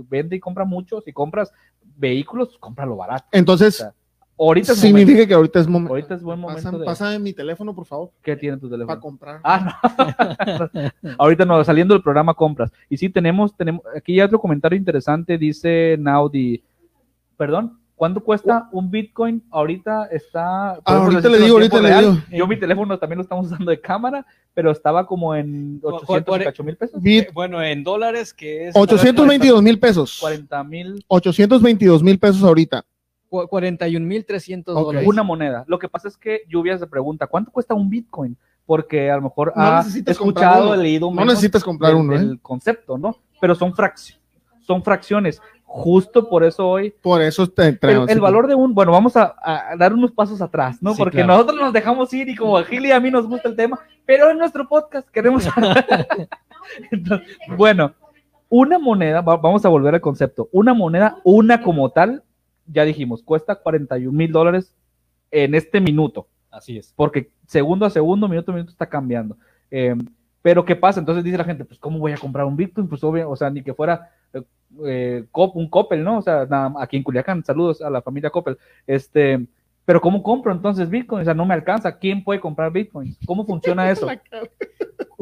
vende y compra mucho, si compras vehículos, cómpralo barato. O Entonces, sea, ahorita es significa momento. que ahorita es momento. Ahorita es buen momento de... pásame mi teléfono, por favor, ¿Qué tiene tu teléfono? para comprar. Ah, no. Ahorita no, saliendo del programa compras. Y sí, tenemos, tenemos, aquí ya otro comentario interesante, dice Naudi, perdón, ¿cuánto cuesta un Bitcoin? Ahorita está... Ah, ahorita le digo, ahorita le digo. Yo mi teléfono también lo estamos usando de cámara, pero estaba como en Cu- 808 mil pesos. Bit, Eh, bueno, en dólares que es 822 mil pesos. 40 mil 822 mil pesos ahorita. Cu- 41.300 Ok. dólares. una moneda. Lo que pasa es que Lluvia se pregunta, ¿cuánto cuesta un Bitcoin? Porque a lo mejor No ha escuchado, leído No menos necesitas comprar uno, ¿eh? del concepto, ¿no? Pero son fracciones, son fracciones. Justo por eso hoy Por eso te el, el valor de un, bueno, vamos a, a dar unos pasos atrás, ¿no? Sí, Porque claro. nosotros nos dejamos ir y como a Gil y a mí nos gusta el tema, pero en nuestro podcast queremos... Entonces, bueno, una moneda, va- vamos a volver al concepto, una moneda, una como tal, ya dijimos, cuesta 41 mil dólares en este minuto Así es. porque segundo a segundo, minuto a minuto está cambiando. Eh, pero ¿qué pasa? Entonces dice la gente, pues ¿cómo voy a comprar un Bitcoin? Pues obvio, o sea, ni que fuera eh, un Coppel, ¿no? O sea, nada, aquí en Culiacán, saludos a la familia Coppel. Este, pero ¿cómo compro entonces Bitcoin? O sea, no me alcanza. ¿Quién puede comprar Bitcoin? ¿Cómo funciona eso?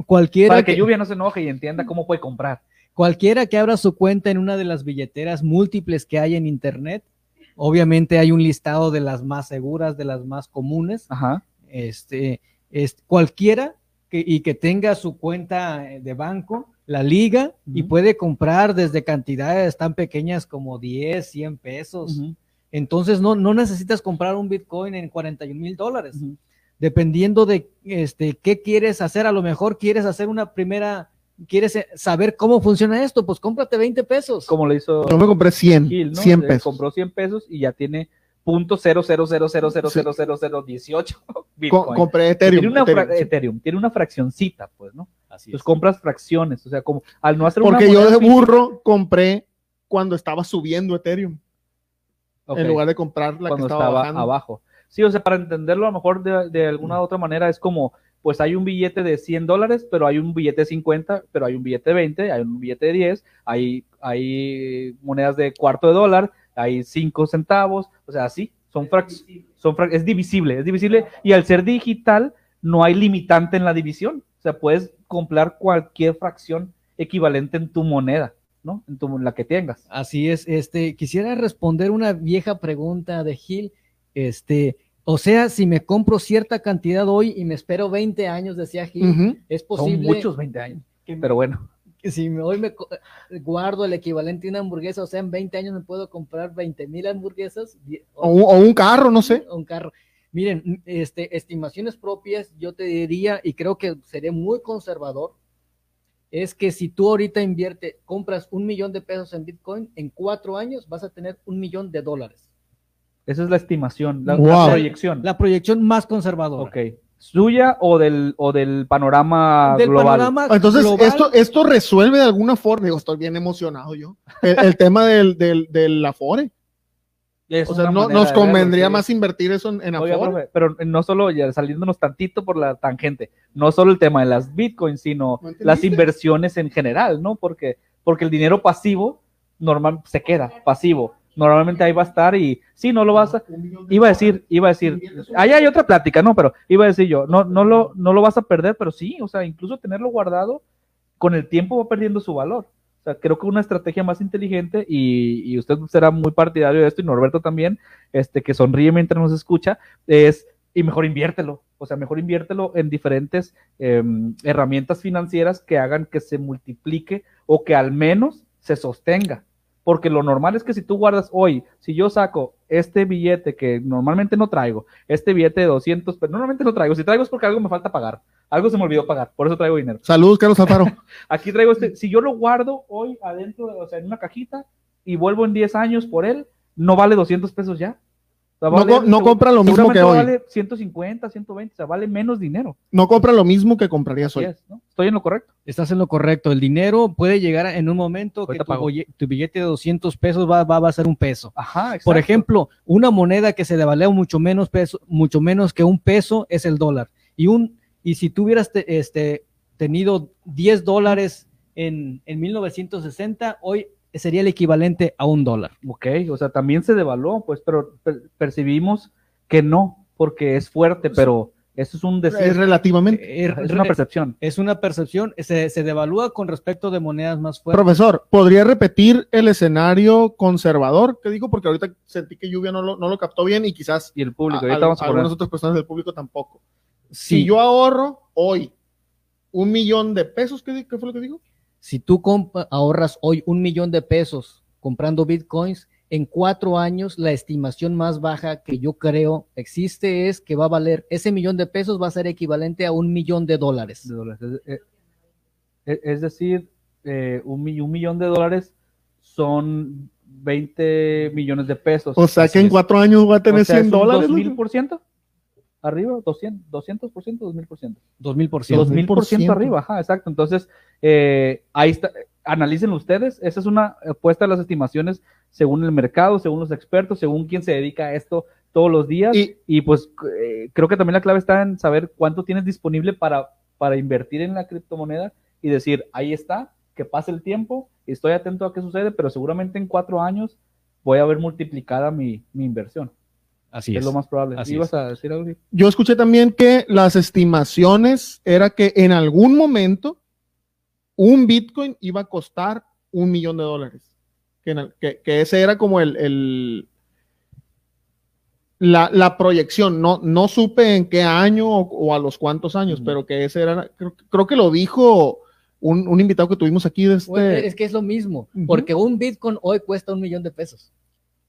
Cualquiera Para que que, Lluvia no se enoje y entienda cómo puede comprar. cualquiera que abra su cuenta en una de las billeteras múltiples que hay en Internet, obviamente hay un listado de las más seguras, de las más comunes. Ajá. Este, es, cualquiera que, y que tenga su cuenta eh, de banco, la liga y puede comprar desde cantidades tan pequeñas como 10, 100 pesos. Entonces no, no necesitas comprar un Bitcoin en 41 mil dólares. Dependiendo de este, qué quieres hacer, a lo mejor quieres hacer una primera, quieres eh, saber cómo funciona esto, pues cómprate 20 pesos. Como le hizo Yo me compré 100, Gil, ¿no? 100 Eh, pesos. Compró 100 pesos y ya tiene punto cero cero cero cero cero cero cero cero dieciocho compré Ethereum. tiene una Ethereum, tiene una fraccioncita, pues, ¿no? Así Entonces compras fracciones, o sea, como al no hacer Porque yo de burro compré cuando estaba subiendo Ethereum, en lugar de comprar la cuando que estaba, abajo. Sí, o sea, para entenderlo a lo mejor de, alguna otra manera es como, pues hay un billete de 100 dólares, pero hay un billete de 50, pero hay un billete de 20, hay un billete de 10, hay, hay monedas de cuarto de dólar, hay 5 centavos, o sea, así, son, frac son frac es divisible, es divisible, y al ser digital no hay limitante en la división, o sea, puedes comprar cualquier fracción equivalente en tu moneda. ¿no? En, tu, en la que tengas. Así es, este, quisiera responder una vieja pregunta de Gil, este, o sea, si me compro cierta cantidad hoy y me espero 20 años, decía Gil, uh -huh. es posible. Son muchos 20 años, que, pero bueno. Si hoy me guardo el equivalente a una hamburguesa, o sea, en 20 años me puedo comprar 20 mil hamburguesas. O, o, un carro, no sé. Un carro. Miren, este, estimaciones propias, yo te diría, y creo que seré muy conservador, es que si tú ahorita inviertes, compras un millón de pesos en Bitcoin, en cuatro años vas a tener un millón de dólares. Esa es la estimación, la, wow. la proyección. La proyección más conservadora. Ok. ¿Suya o del, o del panorama del global? Panorama Entonces, global, esto, esto resuelve de alguna forma, digo, estoy bien emocionado yo, el, el tema del, del, del Afore. Es o sea, no, nos convendría verlo, más invertir eso en, en Oiga, profe, pero no solo, ya saliéndonos tantito por la tangente, no solo el tema de las bitcoins, sino ¿No las inversiones en general, ¿no? Porque, porque el dinero pasivo normal se queda pasivo. Normalmente ahí va a estar y sí, no lo vas a, iba a decir, iba a decir, ahí hay otra plática, no, pero iba a decir yo, no, no lo, no lo vas a perder, pero sí, o sea, incluso tenerlo guardado, con el tiempo va perdiendo su valor. Sea, creo que una estrategia más inteligente y, y, usted será muy partidario de esto y Norberto también, este, que sonríe mientras nos escucha, es, y mejor inviértelo, o sea, mejor inviértelo en diferentes eh, herramientas financieras que hagan que se multiplique o que al menos se sostenga. Porque lo normal es que si tú guardas hoy, si yo saco este billete que normalmente no traigo, este billete de 200, pero normalmente no traigo, si traigo es porque algo me falta pagar, algo se me olvidó pagar, por eso traigo dinero. Saludos, Carlos Alfaro. Aquí traigo este, si yo lo guardo hoy adentro, o sea, en una cajita y vuelvo en 10 años por él, no vale 200 pesos ya. O sea, vale, no, no compra lo mismo que hoy. vale 150, 120, o sea, vale menos dinero. No compra lo mismo que comprarías hoy. Es, ¿no? Estoy en lo correcto. Estás en lo correcto. El dinero puede llegar en un momento que tu, tu, billete de 200 pesos va, va, va, a ser un peso. Ajá, exacto. Por ejemplo, una moneda que se devalúa mucho menos peso, mucho menos que un peso es el dólar. Y un y si tú hubieras te, este, tenido 10 dólares en, en 1960, hoy sería el equivalente a un dólar. Ok, o sea, también se devaluó, pues, pero per percibimos que no, porque es fuerte, pero eso es un decir. Es relativamente. Es, es una percepción. Es una percepción, se, se, devalúa con respecto de monedas más fuertes. Profesor, ¿podría repetir el escenario conservador que digo? Porque ahorita sentí que Lluvia no lo, no lo captó bien y quizás. Y el público, a, ahorita vamos a algunas otras personas del público tampoco. Sí. Si yo ahorro hoy un millón de pesos, ¿qué, qué fue lo que digo? Si tú ahorras hoy un millón de pesos comprando bitcoins, en cuatro años la estimación más baja que yo creo existe es que va a valer ese millón de pesos va a ser equivalente a un millón de dólares. De dólares. Es, es, es, decir, eh, un, un, millón de dólares son 20 millones de pesos. O sea Así que en cuatro años va a tener o sea, 100 dólares. ¿Mil por ciento? Arriba, 200, 200%, 2000%. 2000%. 2000% arriba, ajá, exacto. Entonces, eh, ahí está, analicen ustedes, esa es una apuesta a las estimaciones según el mercado, según los expertos, según quien se dedica a esto todos los días. Y, y pues eh, creo que también la clave está en saber cuánto tienes disponible para, para invertir en la criptomoneda y decir, ahí está, que pase el tiempo, estoy atento a qué sucede, pero seguramente en cuatro años voy a ver multiplicada mi, mi inversión. Así es. es. lo más probable. Así ¿Ibas es. a decir algo? Yo escuché también que las estimaciones era que en algún momento un Bitcoin iba a costar un millón de dólares. Que, el, que, que ese era como el, el la, la, proyección. No, no supe en qué año o, o a los cuántos años, uh -huh. pero que ese era, creo, creo que lo dijo un, un, invitado que tuvimos aquí. De este... es que es lo mismo, uh -huh. porque un Bitcoin hoy cuesta un millón de pesos.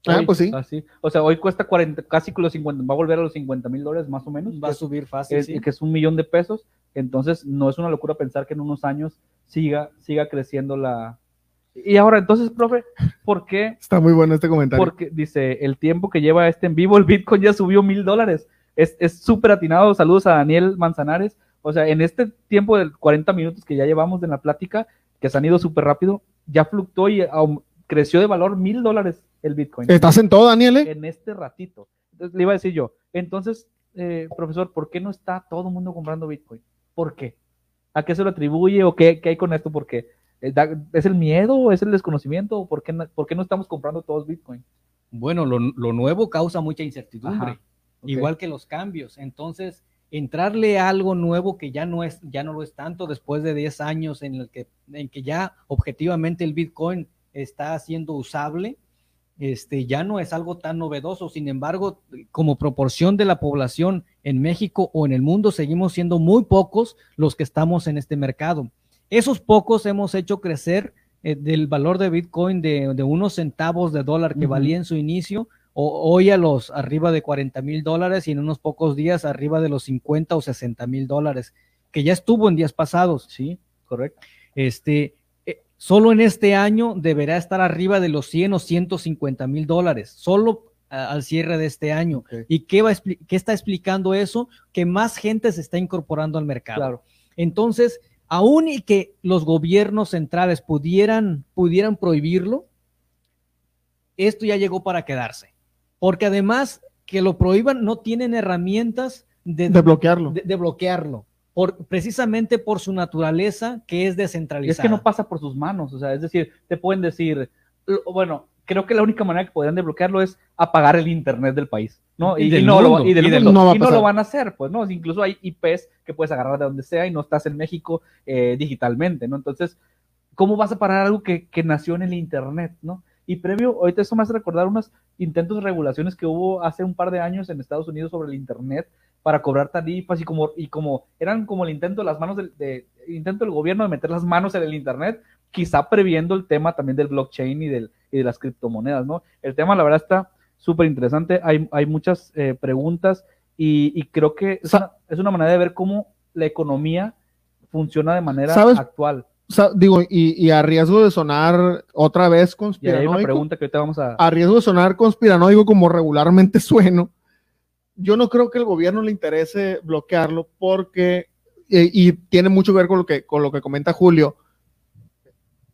Ah, pues sí. Así. O sea, hoy cuesta 40, casi los 50, va a volver a los 50 mil dólares más o menos. Va a subir fácil. Es, sí. Que es un millón de pesos. Entonces, no es una locura pensar que en unos años siga, siga creciendo la. Y ahora, entonces, profe, ¿por qué? Está muy bueno este comentario. Porque dice, el tiempo que lleva este en vivo, el Bitcoin ya subió mil dólares. Es súper atinado. Saludos a Daniel Manzanares. O sea, en este tiempo de 40 minutos que ya llevamos en la plática, que se han ido súper rápido, ya fluctuó y creció de valor mil dólares el Bitcoin. ¿Estás en todo, Daniel? Eh? En este ratito. Entonces, le iba a decir yo, Entonces, eh, profesor, ¿por qué no está todo el mundo comprando Bitcoin? ¿Por qué? ¿A qué se lo atribuye o qué, qué hay con esto? ¿Por qué? Eh, ¿Es el miedo? ¿Es el desconocimiento? ¿Por qué, ¿Por qué no estamos comprando todos Bitcoin? Bueno, lo, lo nuevo causa mucha incertidumbre, Ajá, okay. igual que los cambios. Entonces, entrarle a algo nuevo que ya no es, ya no lo es tanto después de 10 años en el que, en que ya objetivamente el Bitcoin está siendo usable, este, ya no es algo tan novedoso. Sin embargo, como proporción de la población en México o en el mundo, seguimos siendo muy pocos los que estamos en este mercado. Esos pocos hemos hecho crecer eh, del valor de Bitcoin de, de, unos centavos de dólar que uh -huh. valía en su inicio, o, hoy a los arriba de 40 mil dólares y en unos pocos días arriba de los 50 o 60 mil dólares, que ya estuvo en días pasados. Sí, correcto. Este, Solo en este año deberá estar arriba de los 100 o 150 mil dólares, solo al cierre de este año. Okay. ¿Y qué, va qué está explicando eso? Que más gente se está incorporando al mercado. Claro. Entonces, aún y que los gobiernos centrales pudieran, pudieran prohibirlo, esto ya llegó para quedarse. Porque además que lo prohíban, no tienen herramientas de, de bloquearlo. De, de bloquearlo. Por, precisamente por su naturaleza que es descentralizada. Es que no pasa por sus manos, o sea, es decir, te pueden decir, bueno, creo que la única manera que podrían desbloquearlo es apagar el internet del país, ¿no? Y, y, no, lo, y, del y, del no, y no, lo, van a hacer, pues, ¿no? Incluso hay IPs que puedes agarrar de donde sea y no estás en México eh, digitalmente, ¿no? Entonces, ¿cómo vas a parar algo que, que nació en el internet, ¿no? Y previo, ahorita eso me hace recordar unos intentos de regulaciones que hubo hace un par de años en Estados Unidos sobre el internet, para cobrar tarifas y como, y como eran como el intento de las manos del, de, intento del gobierno de meter las manos en el internet, quizá previendo el tema también del blockchain y, del, y de las criptomonedas, ¿no? El tema, la verdad, está súper interesante, hay, hay muchas eh, preguntas y, y, creo que es una, es una manera de ver cómo la economía funciona de manera ¿Sabes? actual. Digo, y, y, a riesgo de sonar otra vez conspiranoico. Y hay una pregunta que ahorita vamos a. A riesgo de sonar conspiranoico, como regularmente sueno, yo no creo que el gobierno le interese bloquearlo porque, y, y, tiene mucho que ver con lo que, con lo que comenta Julio,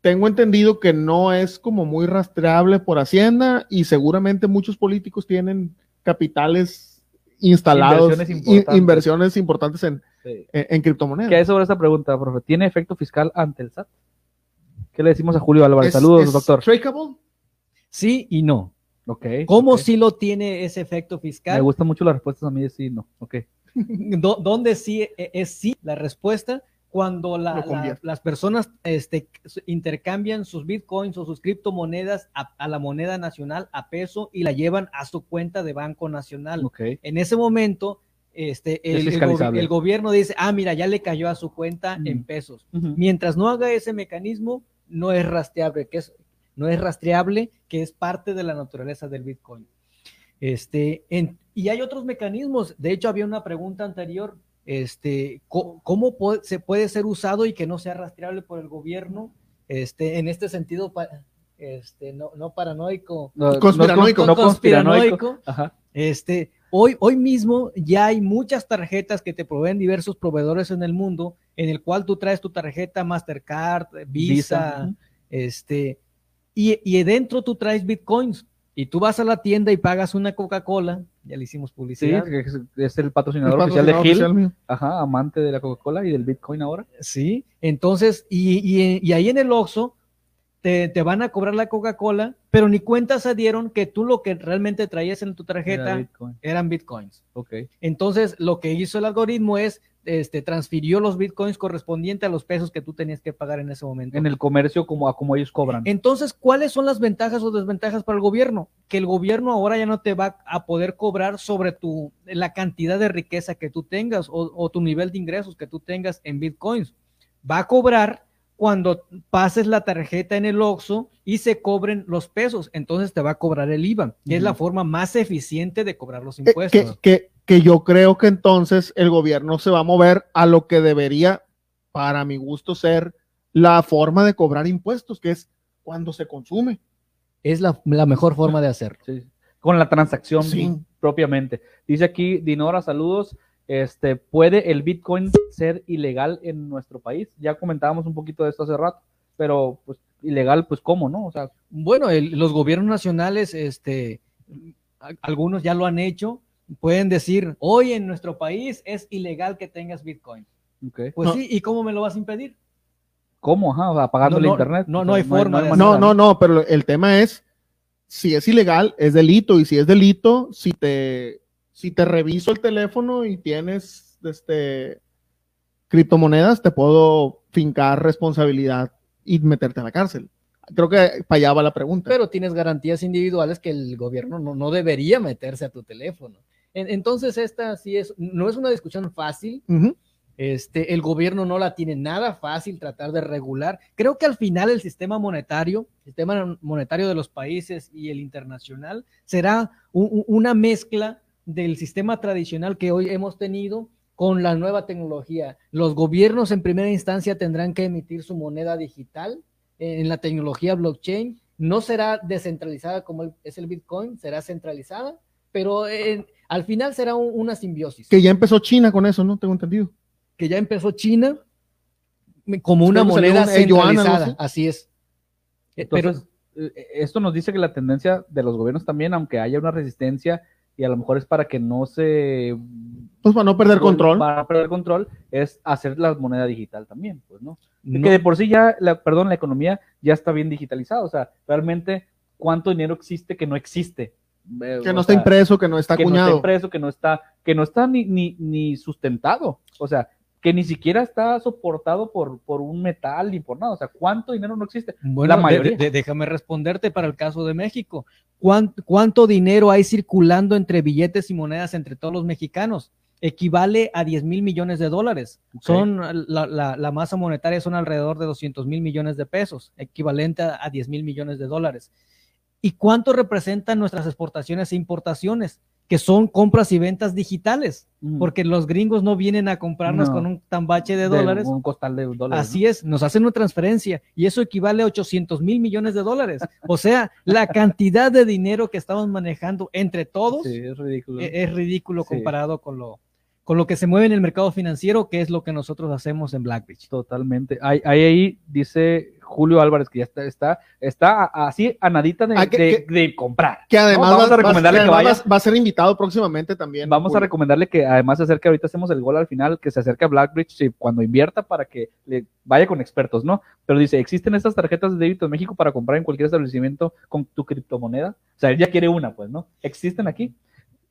tengo entendido que no es como muy rastreable por Hacienda y seguramente muchos políticos tienen capitales instalados, inversiones importantes, inversiones importantes en, sí. en, en, criptomonedas. ¿Qué hay sobre esta pregunta, profe? ¿Tiene efecto fiscal ante el SAT? ¿Qué le decimos a Julio Álvarez? ¿Es, Saludos, es doctor. Trackable? Sí y no. Okay, ¿Cómo okay. sí lo tiene ese efecto fiscal? Me gustan mucho las respuestas a mí de sí y no. Ok. ¿Dónde sí es sí la respuesta? Cuando la, la, las personas este, intercambian sus bitcoins o sus criptomonedas a, a, la moneda nacional a peso y la llevan a su cuenta de Banco Nacional. Okay. En ese momento, este, el, el, el, gobierno dice, ah, mira, ya le cayó a su cuenta mm. en pesos. Uh -huh. Mientras no haga ese mecanismo, no es rastreable, que es, no es rastreable, que es parte de la naturaleza del Bitcoin. Este, en, y hay otros mecanismos. De hecho, había una pregunta anterior. Este, ¿cómo, puede, se puede ser usado y que no sea rastreable por el gobierno? Este, en este sentido, este, no, no paranoico, no, conspiranoico, no, conspiranoico. Este, hoy, hoy mismo ya hay muchas tarjetas que te proveen diversos proveedores en el mundo, en el cual tú traes tu tarjeta Mastercard, Visa, Visa. este, y, y dentro tú traes bitcoins y tú vas a la tienda y pagas una Coca-Cola, ya le hicimos publicidad. Sí, es, es el, patrocinador el, oficial de Gil, ajá, amante de la Coca-Cola y del Bitcoin ahora. Sí, entonces, y, y, y ahí en el Oxxo te, te, van a cobrar la Coca-Cola, pero ni cuenta se dieron que tú lo que realmente traías en tu tarjeta Era Bitcoin. eran Bitcoins. Okay. Entonces, lo que hizo el algoritmo es este, transfirió los bitcoins correspondientes a los pesos que tú tenías que pagar en ese momento. En el comercio como a como ellos cobran. Entonces, ¿cuáles son las ventajas o desventajas para el gobierno? Que el gobierno ahora ya no te va a poder cobrar sobre tu, la cantidad de riqueza que tú tengas o, o tu nivel de ingresos que tú tengas en bitcoins. Va a cobrar cuando pases la tarjeta en el OXXO y se cobren los pesos, entonces te va a cobrar el IVA, que uh -huh. es la forma más eficiente de cobrar los impuestos. Eh, que, que, que yo creo que entonces el gobierno se va a mover a lo que debería, para mi gusto, ser la forma de cobrar impuestos, que es cuando se consume. Es la, la mejor forma de hacerlo. Sí. Con la transacción sí. propiamente. Dice aquí, Dinora, saludos. Este, ¿Puede el Bitcoin ser ilegal en nuestro país? Ya comentábamos un poquito de esto hace rato, pero pues ilegal, pues cómo, ¿no? O sea, bueno, el, los gobiernos nacionales, este, algunos ya lo han hecho, pueden decir, hoy en nuestro país es ilegal que tengas Bitcoin. Okay. Pues No. sí, ¿y cómo me lo vas a impedir? ¿Cómo? Ajá, apagando No, el internet. no, no hay forma de manera. No, no, no, pero el tema es, si es ilegal, es delito, y si es delito, si te, si te reviso el teléfono y tienes este, criptomonedas, te puedo fincar responsabilidad y meterte a la cárcel. Creo que para allá va la pregunta. Pero tienes garantías individuales que el gobierno no, no debería meterse a tu teléfono. En- entonces, esta sí es, no es una discusión fácil. Ujú. Este, el gobierno no la tiene nada fácil tratar de regular. Creo que al final el sistema monetario, el sistema monetario de los países y el internacional será un- un- una mezcla del sistema tradicional que hoy hemos tenido con la nueva tecnología. Los gobiernos en primera instancia tendrán que emitir su moneda digital en la tecnología blockchain. No será descentralizada como es el Bitcoin, será centralizada, pero en- al final será un- una simbiosis Que ya empezó China con eso, ¿no? Tengo entendido. que ya empezó China como una moneda un- eh, así. Es. Eh, Pero Entonces, eh, esto nos dice que la tendencia de los gobiernos también, aunque haya una resistencia, y a lo mejor es para que no se... Pues para no perder control. Para no perder control, es hacer la moneda digital también, pues, ¿no? no- Que de por sí ya, la, perdón, la economía ya está bien digitalizada, o sea, realmente, ¿cuánto dinero existe que no existe? Eh, Que no está sea, impreso, que no está que no acuñado. está impreso, que no está, que no está ni, ni, ni sustentado, o sea, que ni siquiera está soportado por, por un metal ni por nada, o sea, ¿cuánto dinero no existe? Bueno, la mayoría. de- déjame responderte para el caso de México. ¿Cuán- ¿Cuánto dinero hay circulando entre billetes y monedas entre todos los mexicanos? Equivale a 10 mil millones de dólares. Son la, la- la masa monetaria son alrededor de 200 mil millones de pesos, equivalente a, a 10 mil millones de dólares. ¿Y cuánto representan nuestras exportaciones e importaciones? Que son compras y ventas digitales, Mm. porque los gringos no vienen a comprarnos No. con un tambache de De dólares. Un costal de dólares. Así es, nos hacen una transferencia y eso equivale a 800 mil millones de dólares. O sea, la cantidad de dinero que estamos manejando entre ¿no? todos Sí, es ridículo. e- es, ridículo Sí. comparado con lo, con lo que se mueve en el mercado financiero, que es lo que nosotros hacemos en Blackbridge. Totalmente. Ahí, ahí, ahí dice Julio Álvarez que ya está, está, está así a nadita de, Ah, que- de- de comprar. Que además, No, vamos va- a recomendarle va- que vaya. va, a ser invitado próximamente también. Vamos a recomendarle que además se acerque, ahorita hacemos el gol al final, que se acerque a Blackbridge sí, cuando invierta para que le vaya con expertos, ¿no? Pero dice, ¿existen estas tarjetas de débito en México para comprar en cualquier establecimiento con tu criptomoneda? O sea, él ya quiere una, pues, ¿no? ¿Existen aquí?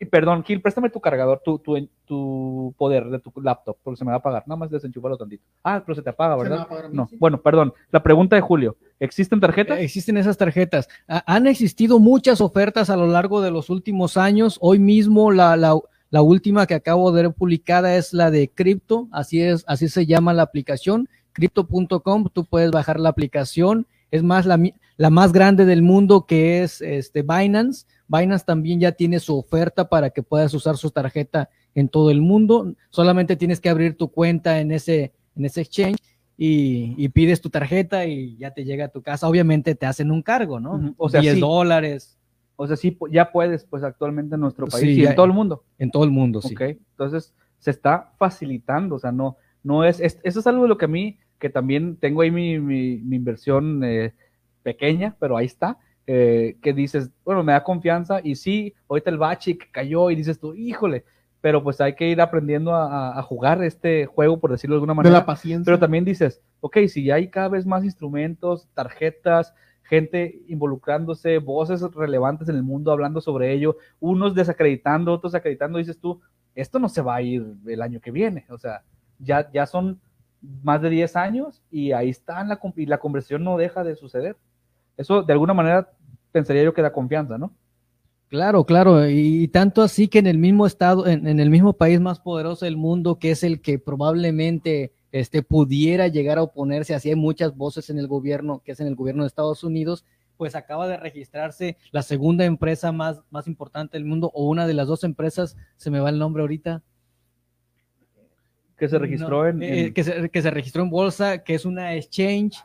Y perdón, Gil, préstame tu cargador, tu, tu, tu poder de tu laptop, porque se me va a apagar. Nada más desenchúfalo tantito. Ah, pero se te apaga, Se me va a ¿verdad? apagar a mí, No, sí. bueno, perdón. La pregunta de Julio, ¿existen tarjetas? Eh, Existen esas tarjetas. Ha- han existido muchas ofertas a lo largo de los últimos años. Hoy mismo la, la- la última que acabo de ver publicada es la de Crypto. Así es, así se llama la aplicación. Crypto.com. Tú puedes bajar la aplicación. Es más, la, la más grande del mundo que es este, Binance. Binance también ya tiene su oferta para que puedas usar su tarjeta en todo el mundo. Solamente tienes que abrir tu cuenta en ese, en ese exchange y, y pides tu tarjeta y ya te llega a tu casa. Obviamente te hacen un cargo, ¿no? O sea, 10 sí. dólares O sea, sí, ya puedes, pues actualmente en nuestro país Sí, y ya- en todo el mundo. en todo el mundo, sí. Ok, entonces se está facilitando, o sea, no, no es, es- eso es algo de lo que a mí, que también tengo ahí mi, mi, mi inversión eh, pequeña, pero ahí está, eh, que dices, bueno, me da confianza y sí, ahorita el bache que cayó y dices tú, híjole, pero pues hay que ir aprendiendo a, jugar este juego, por decirlo de alguna De manera. la paciencia. Pero también dices, ok, si ya hay cada vez más instrumentos, tarjetas, gente involucrándose, voces relevantes en el mundo hablando sobre ello, unos desacreditando, otros acreditando, dices tú, esto no se va a ir el año que viene. O sea, ya, ya son más de 10 años y ahí está la, y la conversión no deja de suceder. Eso de alguna manera pensaría yo que da confianza, ¿no? Claro, claro, y, tanto así que en el mismo estado, en, en el mismo país más poderoso del mundo, que es el que probablemente este, pudiera llegar a oponerse, así hay muchas voces en el gobierno, que es en el gobierno de Estados Unidos, pues acaba de registrarse la segunda empresa más, más importante del mundo, o una de las dos empresas, se me va el nombre ahorita. Que se registró No, en... eh, en- que, se, que se registró en bolsa, que es una exchange,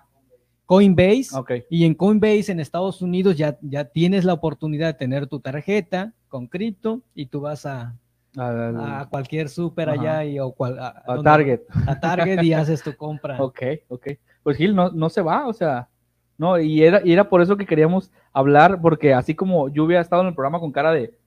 Coinbase. Y en Coinbase en Estados Unidos ya, ya tienes la oportunidad de tener tu tarjeta con cripto y tú vas a, al- a cualquier súper Ajá. allá y, o cual- a, Target. a Target y haces tu compra. Ok, ok. Pues Gil, no, no se va, o sea, no, y era, y era por eso que queríamos hablar, porque así como Lluvia ha estado en el programa con cara de,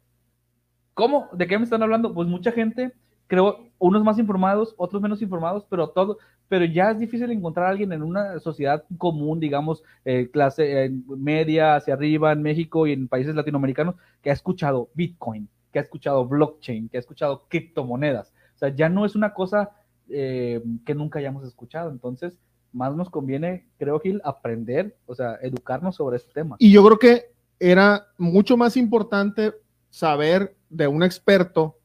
¿Cómo? ¿De qué me están hablando? Pues mucha gente, creo, unos más informados, otros menos informados, pero todo, pero ya es difícil encontrar a alguien en una sociedad común, digamos, eh, clase eh, media hacia arriba en México y en países latinoamericanos, que ha escuchado Bitcoin, que ha escuchado blockchain, que ha escuchado criptomonedas. O sea, ya no es una cosa eh, que nunca hayamos escuchado. Entonces, más nos conviene, creo, Gil, aprender, o sea, educarnos sobre este tema. Y yo creo que era mucho más importante saber de un experto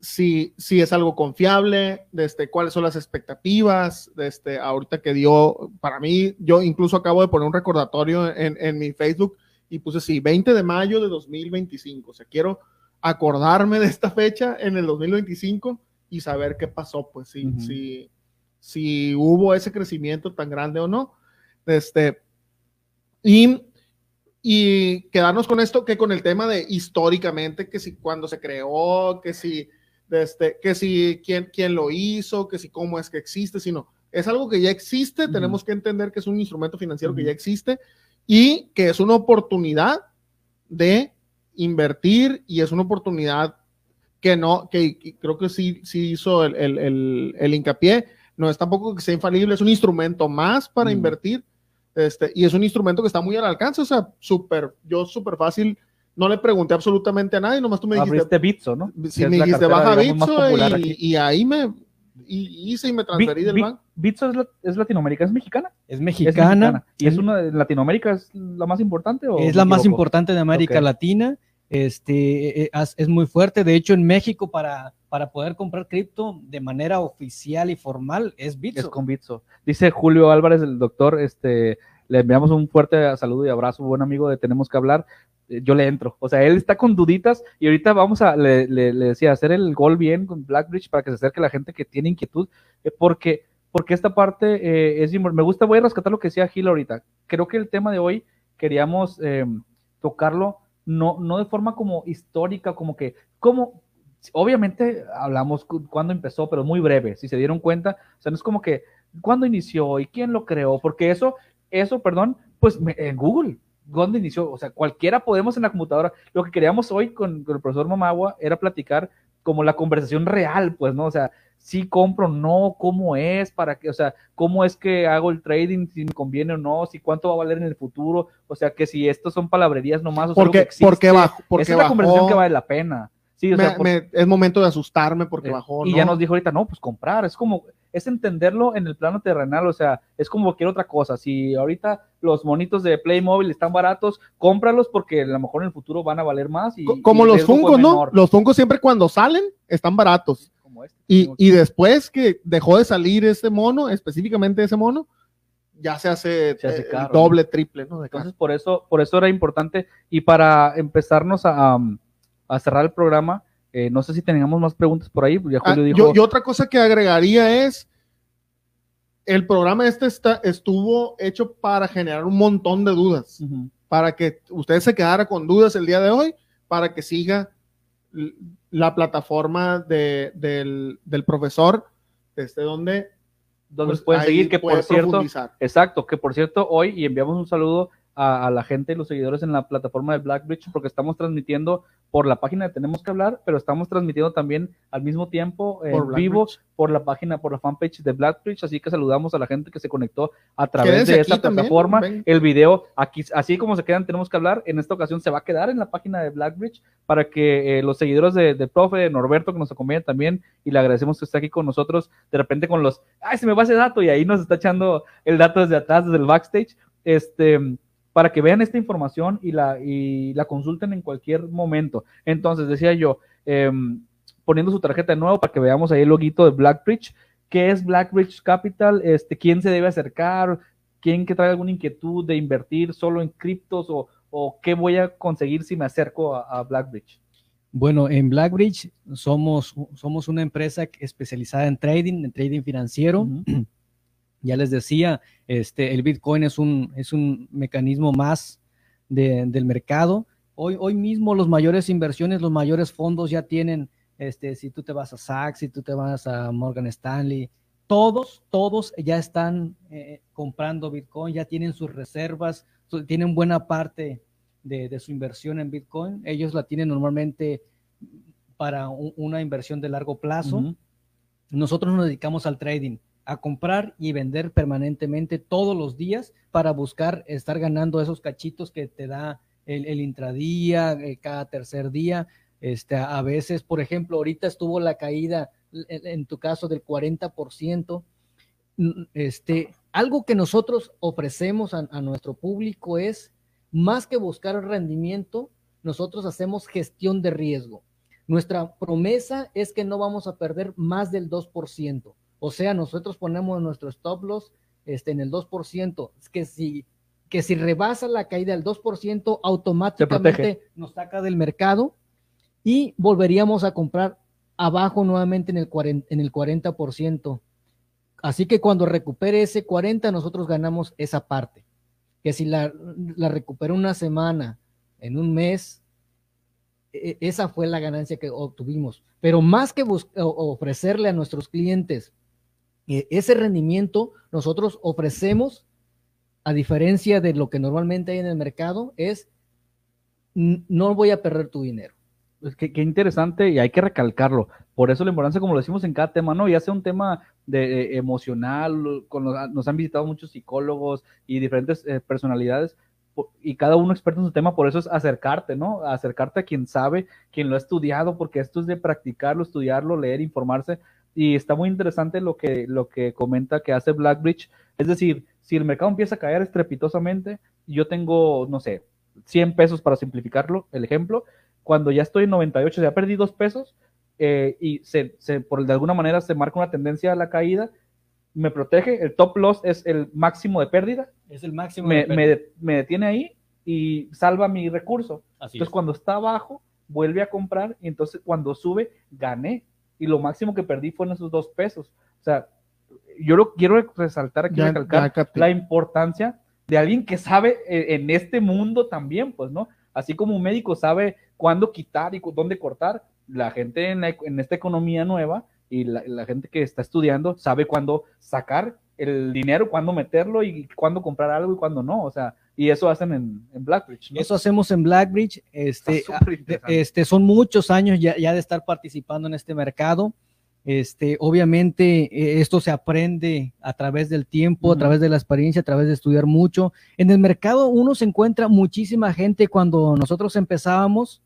si, si es algo confiable, este, cuáles son las expectativas, este, ahorita que dio, para mí, yo incluso acabo de poner un recordatorio en, en mi Facebook y puse sí, 20 de mayo de 2025, o sea, quiero acordarme de esta fecha en el 2025 y saber qué pasó, pues si, si, si hubo ese crecimiento tan grande o no. Este, y y quedarnos con esto que con el tema de históricamente, que si cuando se creó, que si, este, que si quién, quién lo hizo, que si cómo es que existe, sino es algo que ya existe, tenemos que entender que es un instrumento financiero que ya existe y que es una oportunidad de invertir y es una oportunidad que no, que, creo que sí, sí hizo el, el, el, hincapié, no es tampoco que sea infalible, es un instrumento más para invertir este, y es un instrumento que está muy al alcance, o sea, súper, yo súper fácil, no le pregunté absolutamente a nadie, nomás tú me dijiste. Abriste Bitso, ¿no? Sí, me dijiste baja Bitso y, y, ahí me y hice y me transferí del banco. ¿Bitso es, es, latinoamericana, es mexicana? Es mexicana. ¿Y es una de Latinoamérica, es la más importante? O es la más importante de América Latina. Este, e, e, es muy fuerte. De hecho, en México, para, para poder comprar cripto de manera oficial y formal, es Bitso. Es con Bitso. Dice Julio Álvarez, el doctor, este, le enviamos un fuerte saludo y abrazo, buen amigo de Tenemos que hablar. Eh, yo le entro. O sea, él está con duditas y ahorita vamos a, le, decía, hacer el gol bien con Blackbridge para que se acerque la gente que tiene inquietud, eh, porque, porque esta parte eh, es, me gusta, voy a rescatar lo que decía Gil ahorita. Creo que el tema de hoy queríamos tocarlo no, no de forma como histórica, como que, como, obviamente hablamos cuando empezó, pero muy breve, si se dieron cuenta, o sea, no es como que, ¿cuándo inició y quién lo creó? Porque eso, eso, perdón, pues en Google, ¿dónde inició? O sea, cualquiera podemos en la computadora. Lo que queríamos hoy con, el profesor Mamagua era platicar como la conversación real, pues, ¿no? O sea, si compro, no, cómo es, para qué, o sea, cómo es que hago el trading, si me conviene o no, si cuánto va a valer en el futuro, o sea, que si estos son palabrerías nomás, o sea, porque, porque bajo, porque Esa es la conversación que vale la pena. Sí, o sea, es momento de asustarme porque eh, bajó. Y ya nos dijo ahorita, no, pues comprar, es como, es entenderlo en el plano terrenal, o sea, es como cualquier otra cosa. Si ahorita los monitos de Playmobil están baratos, cómpralos porque a lo mejor en el futuro van a valer más. Y, como los Funkos, ¿no? Los Funkos siempre cuando salen están baratos. Este, y, y, después que dejó de salir ese mono, específicamente ese mono, ya se hace, eh, doble, triple, ¿no? Entonces, por eso, por eso era importante. Y para empezarnos a, a cerrar el programa, eh, no sé si teníamos más preguntas por ahí. Ya ah, yo, otra cosa que agregaría es, el programa este está, estuvo hecho para generar un montón de dudas, para que usted se quedara con dudas el día de hoy, para que siga la plataforma de, del, del, profesor, este, donde donde pues, pueden seguir, que por cierto, exacto, que por cierto, hoy, y enviamos un saludo a, la gente y los seguidores en la plataforma de Blackbridge porque estamos transmitiendo por la página de Tenemos que hablar, pero estamos transmitiendo también al mismo tiempo en vivo por la página, por la fanpage de Blackbridge, así que saludamos a la gente que se conectó a través de esta plataforma. El video, aquí, así como se quedan, tenemos que hablar, en esta ocasión se va a quedar en la página de Blackbridge para que eh, los seguidores de, de, profe, de Norberto, que nos acompañan también, y le agradecemos que esté aquí con nosotros, de repente con los, ay, se me va ese dato, y ahí nos está echando el dato desde atrás, desde el backstage, este para que vean esta información y la, y la consulten en cualquier momento. Entonces, decía yo, em, poniendo su tarjeta de nuevo para que veamos ahí el loguito de Blackbridge. ¿Qué es Blackbridge Capital? Este, ¿Quién se debe acercar? ¿Quién que trae alguna inquietud de invertir solo en criptos o, o qué voy a conseguir si me acerco a, Blackbridge? Bueno, en Blackbridge somos, somos una empresa especializada en trading, en trading financiero. Ya les decía, este, el Bitcoin es un, es un mecanismo más del mercado. Hoy, hoy mismo los mayores inversiones, los mayores fondos ya tienen, este, si tú te vas a Saks, si tú te vas a Morgan Stanley, todos, todos ya están eh, comprando Bitcoin, ya tienen sus reservas, tienen buena parte de, de, su inversión en Bitcoin. Ellos la tienen normalmente para una inversión de largo plazo. Nosotros nos dedicamos al trading, a comprar y vender permanentemente todos los días para buscar estar ganando esos cachitos que te da el, intradía, eh, cada tercer día. Este, a veces, por ejemplo, ahorita estuvo la caída, en, tu caso, del 40%. Este, algo que nosotros ofrecemos a, nuestro público es, más que buscar rendimiento, nosotros hacemos gestión de riesgo. Nuestra promesa es que no vamos a perder más del 2%. O sea, nosotros ponemos nuestro stop loss este, en el 2%. Es que si que si rebasa la caída del 2%, automáticamente nos saca del mercado y volveríamos a comprar abajo nuevamente en el 40%. En el 40%. Así que cuando recupere ese 40, nosotros ganamos esa parte. Que si la, la recupera una semana, en un mes, e, esa fue la ganancia que obtuvimos. Pero más que ofrecerle a nuestros clientes eh, ese rendimiento, nosotros ofrecemos a diferencia de lo que normalmente hay en el mercado, es no voy a perder tu dinero. Pues qué, interesante y hay que recalcarlo. Por eso la importancia, como lo decimos en cada tema, ¿no? Ya sea un tema de, emocional, nos han visitado muchos psicólogos y diferentes eh, personalidades y cada uno experto en su tema, por eso es acercarte, ¿no? Acercarte a quien sabe, quien lo ha estudiado, porque esto es de practicarlo, estudiarlo, leer, informarse. Y está muy interesante lo que, lo que comenta que hace Blackbridge. Es decir, si el mercado empieza a caer estrepitosamente, yo tengo, no sé, 100 pesos para simplificarlo, el ejemplo, cuando ya estoy en 98, ya perdí dos pesos eh, y se, por de alguna manera se marca una tendencia a la caída, me protege, el top loss es el máximo de pérdida. Es el máximo me, Me, detiene ahí y salva mi recurso. entonces cuando está abajo, vuelve a comprar y entonces cuando sube, gané. Y lo máximo que perdí fueron esos dos pesos. O sea, yo lo quiero resaltar aquí, recalcar la importancia de alguien que sabe eh, en este mundo también, pues, ¿no? Así como un médico sabe cuándo quitar y dónde cortar, la gente en, esta economía nueva y la, gente que está estudiando sabe cuándo sacar el dinero, cuándo meterlo y cuándo comprar algo y cuándo no. O sea, y eso hacen en, Blackbridge. Eso hacemos en Blackbridge. Este, este, son muchos años ya, ya de estar participando en este mercado. Este, obviamente eh, esto se aprende a través del tiempo, a través de la experiencia, a través de estudiar mucho. En el mercado uno se encuentra muchísima gente cuando nosotros empezábamos,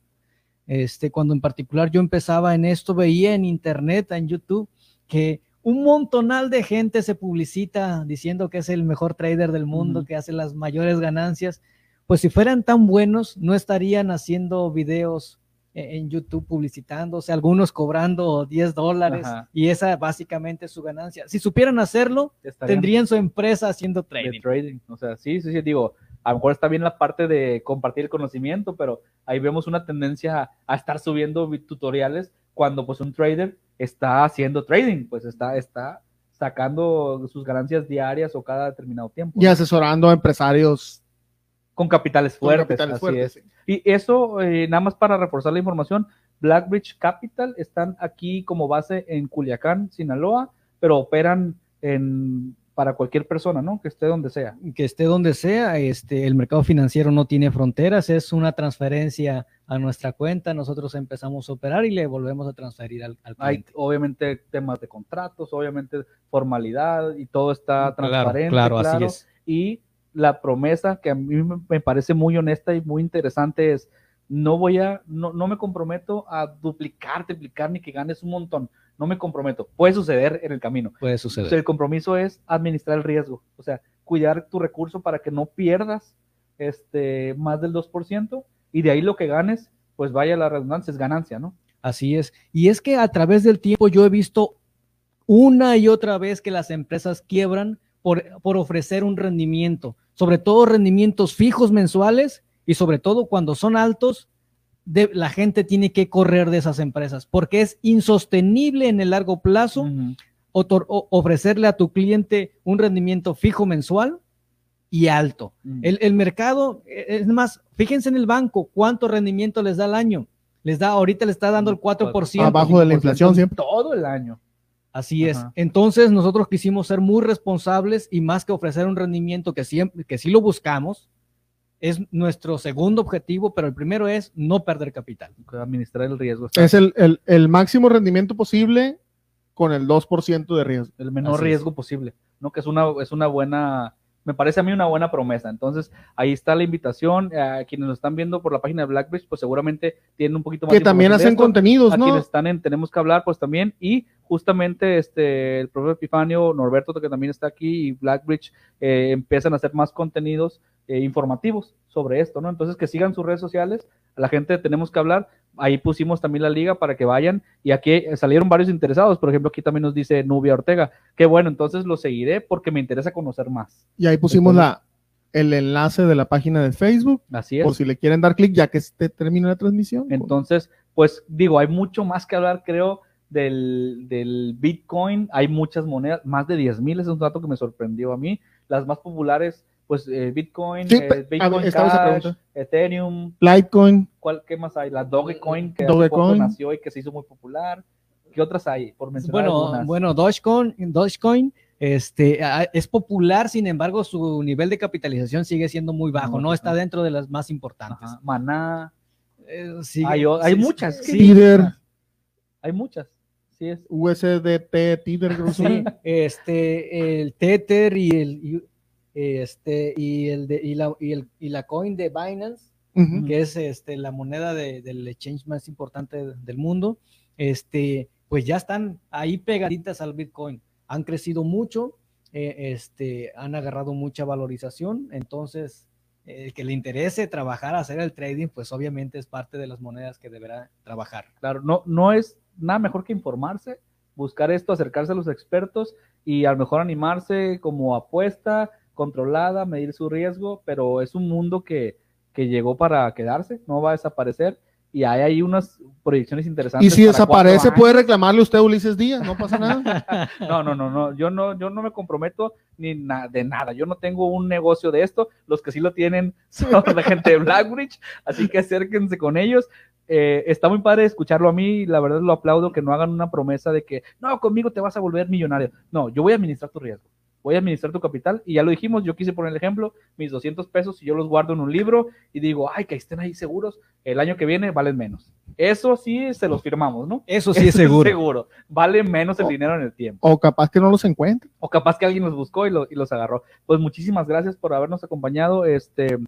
este, cuando en particular yo empezaba en esto, veía en internet, en YouTube, que un montonal de gente se publicita diciendo que es el mejor trader del mundo, que hace las mayores ganancias. Pues si fueran tan buenos, no estarían haciendo videos e-, en YouTube publicitándose, algunos cobrando 10 dólares y esa básicamente es su ganancia. Si supieran hacerlo, tendrían su empresa haciendo trading. trading. O sea, sí, sí, sí, digo, a lo mejor está bien la parte de compartir el conocimiento, pero ahí vemos una tendencia a, estar subiendo tutoriales cuando pues un trader está haciendo trading, pues está, está sacando sus ganancias diarias o cada determinado tiempo. Y asesorando a empresarios con capitales fuertes. así Es. Y eso, eh, nada más para reforzar la información, Blackbridge Capital están aquí como base en Culiacán, Sinaloa, pero operan en, para cualquier persona, ¿no? Que esté donde sea. Que esté donde sea, este, el mercado financiero no tiene fronteras, es una transferencia a nuestra cuenta, nosotros empezamos a operar y le volvemos a transferir al, cliente. Hay obviamente temas de contratos, obviamente formalidad y todo está transparente. Claro, claro, así es. Y la promesa que a mí me parece muy honesta y muy interesante es, no voy a, no, no me comprometo a duplicar, triplicar ni que ganes un montón. No me comprometo. Puede suceder en el camino. Puede suceder. el compromiso es administrar el riesgo. O sea, cuidar tu recurso para que no pierdas este, más del 2% y de ahí lo que ganes, pues vaya la redundancia, es ganancia, ¿no? Así es. Y es que a través del tiempo yo he visto una y otra vez que las empresas quiebran por, por ofrecer un rendimiento sobre todo rendimientos fijos mensuales y sobre todo cuando son altos, la gente tiene que correr de esas empresas porque es insostenible en el largo plazo ofrecerle a tu cliente un rendimiento fijo mensual y alto. el, mercado, e, es más, fíjense en el banco, cuánto rendimiento les da al año. Les da, ahorita le está dando el 4%. Abajo de la inflación siempre. Todo el año. Así es. Entonces nosotros quisimos ser muy responsables y más que ofrecer un rendimiento que, siempre, que sí lo buscamos, es nuestro segundo objetivo, pero el primero es no perder capital. Administrar el riesgo. Es el, el, el máximo rendimiento posible con el 2% de riesgo. El menor Así riesgo posible, ¿no? Que es una, es una buena, me parece a mí una buena promesa. Entonces, ahí está la invitación. A quienes nos están viendo por la página de Blackbridge, pues seguramente tienen un poquito más Que de también hacen esto. contenidos, a ¿no? quienes están en Tenemos que hablar, pues también, y justamente este, el profesor Epifanio, Norberto, que también está aquí, y Blackbridge, eh, empiezan a hacer más contenidos eh, informativos sobre esto, ¿no? Entonces, que sigan sus redes sociales, a la gente Tenemos que hablar, ahí pusimos también la liga para que vayan, y aquí eh, salieron varios interesados, por ejemplo, aquí también nos dice Nubia Ortega, que bueno, entonces lo seguiré porque me interesa conocer más. Y ahí pusimos la, el enlace de la página de Facebook, Así es. por si le quieren dar clic ya que se termine la transmisión. Entonces, pues digo, hay mucho más que hablar, creo, del, del Bitcoin. Hay muchas monedas, más de 10 mil, es un dato que me sorprendió a mí. Las más populares, pues eh, Bitcoin, Sí, eh, Bitcoin Cash. Ethereum, Litecoin, ¿cuál, ¿qué más hay? La Dogecoin, que Dogecoin. nació y que se hizo muy popular. ¿Qué otras hay? Por mencionar Bueno, algunas. bueno, Dogecoin, Dogecoin este, es popular, sin embargo, su nivel de capitalización sigue siendo muy bajo, no está dentro de las más importantes. Ajá, Maná, Eh, sigue- Hay o- hay sí, muchas, sí, hay muchas. Sí, es. USDT, son. Sí, este, el Tether y el, y, este, y el, de, y, la, y, el, y la coin de Binance, Ujú. que es este, la moneda de- del exchange más importante del mundo, este, pues ya están ahí pegaditas al Bitcoin. Han crecido mucho, eh, este, han agarrado mucha valorización, entonces el que le interese trabajar, hacer el trading, pues obviamente es parte de las monedas que deberá trabajar. Claro, no, no es nada mejor que informarse, buscar esto, acercarse a los expertos y a lo mejor animarse como apuesta controlada, medir su riesgo, pero es un mundo que, que llegó para quedarse, no va a desaparecer y hay ahí unas proyecciones interesantes. Y si desaparece, puede reclamarle usted a Ulises Díaz, no pasa nada. No, no, no, no, yo no, yo no me comprometo ni na- de nada, yo no tengo un negocio de esto, los que sí lo tienen son la gente de Blackbridge, así que acérquense con ellos. Eh, está muy padre escucharlo a mí, la verdad lo aplaudo que no hagan una promesa de que no, conmigo te vas a volver millonario. No, yo voy a administrar tu riesgo, voy a administrar tu capital y ya lo dijimos, yo quise poner el ejemplo, mis 200 pesos y yo los guardo en un libro y digo, ay, que estén ahí seguros, el año que viene valen menos. Eso sí se los firmamos, ¿no? Eso sí es seguro. seguro. Vale menos el dinero en el tiempo. O capaz que no los encuentre. O capaz que alguien los buscó y, lo- y los agarró. Pues muchísimas gracias por habernos acompañado. Este,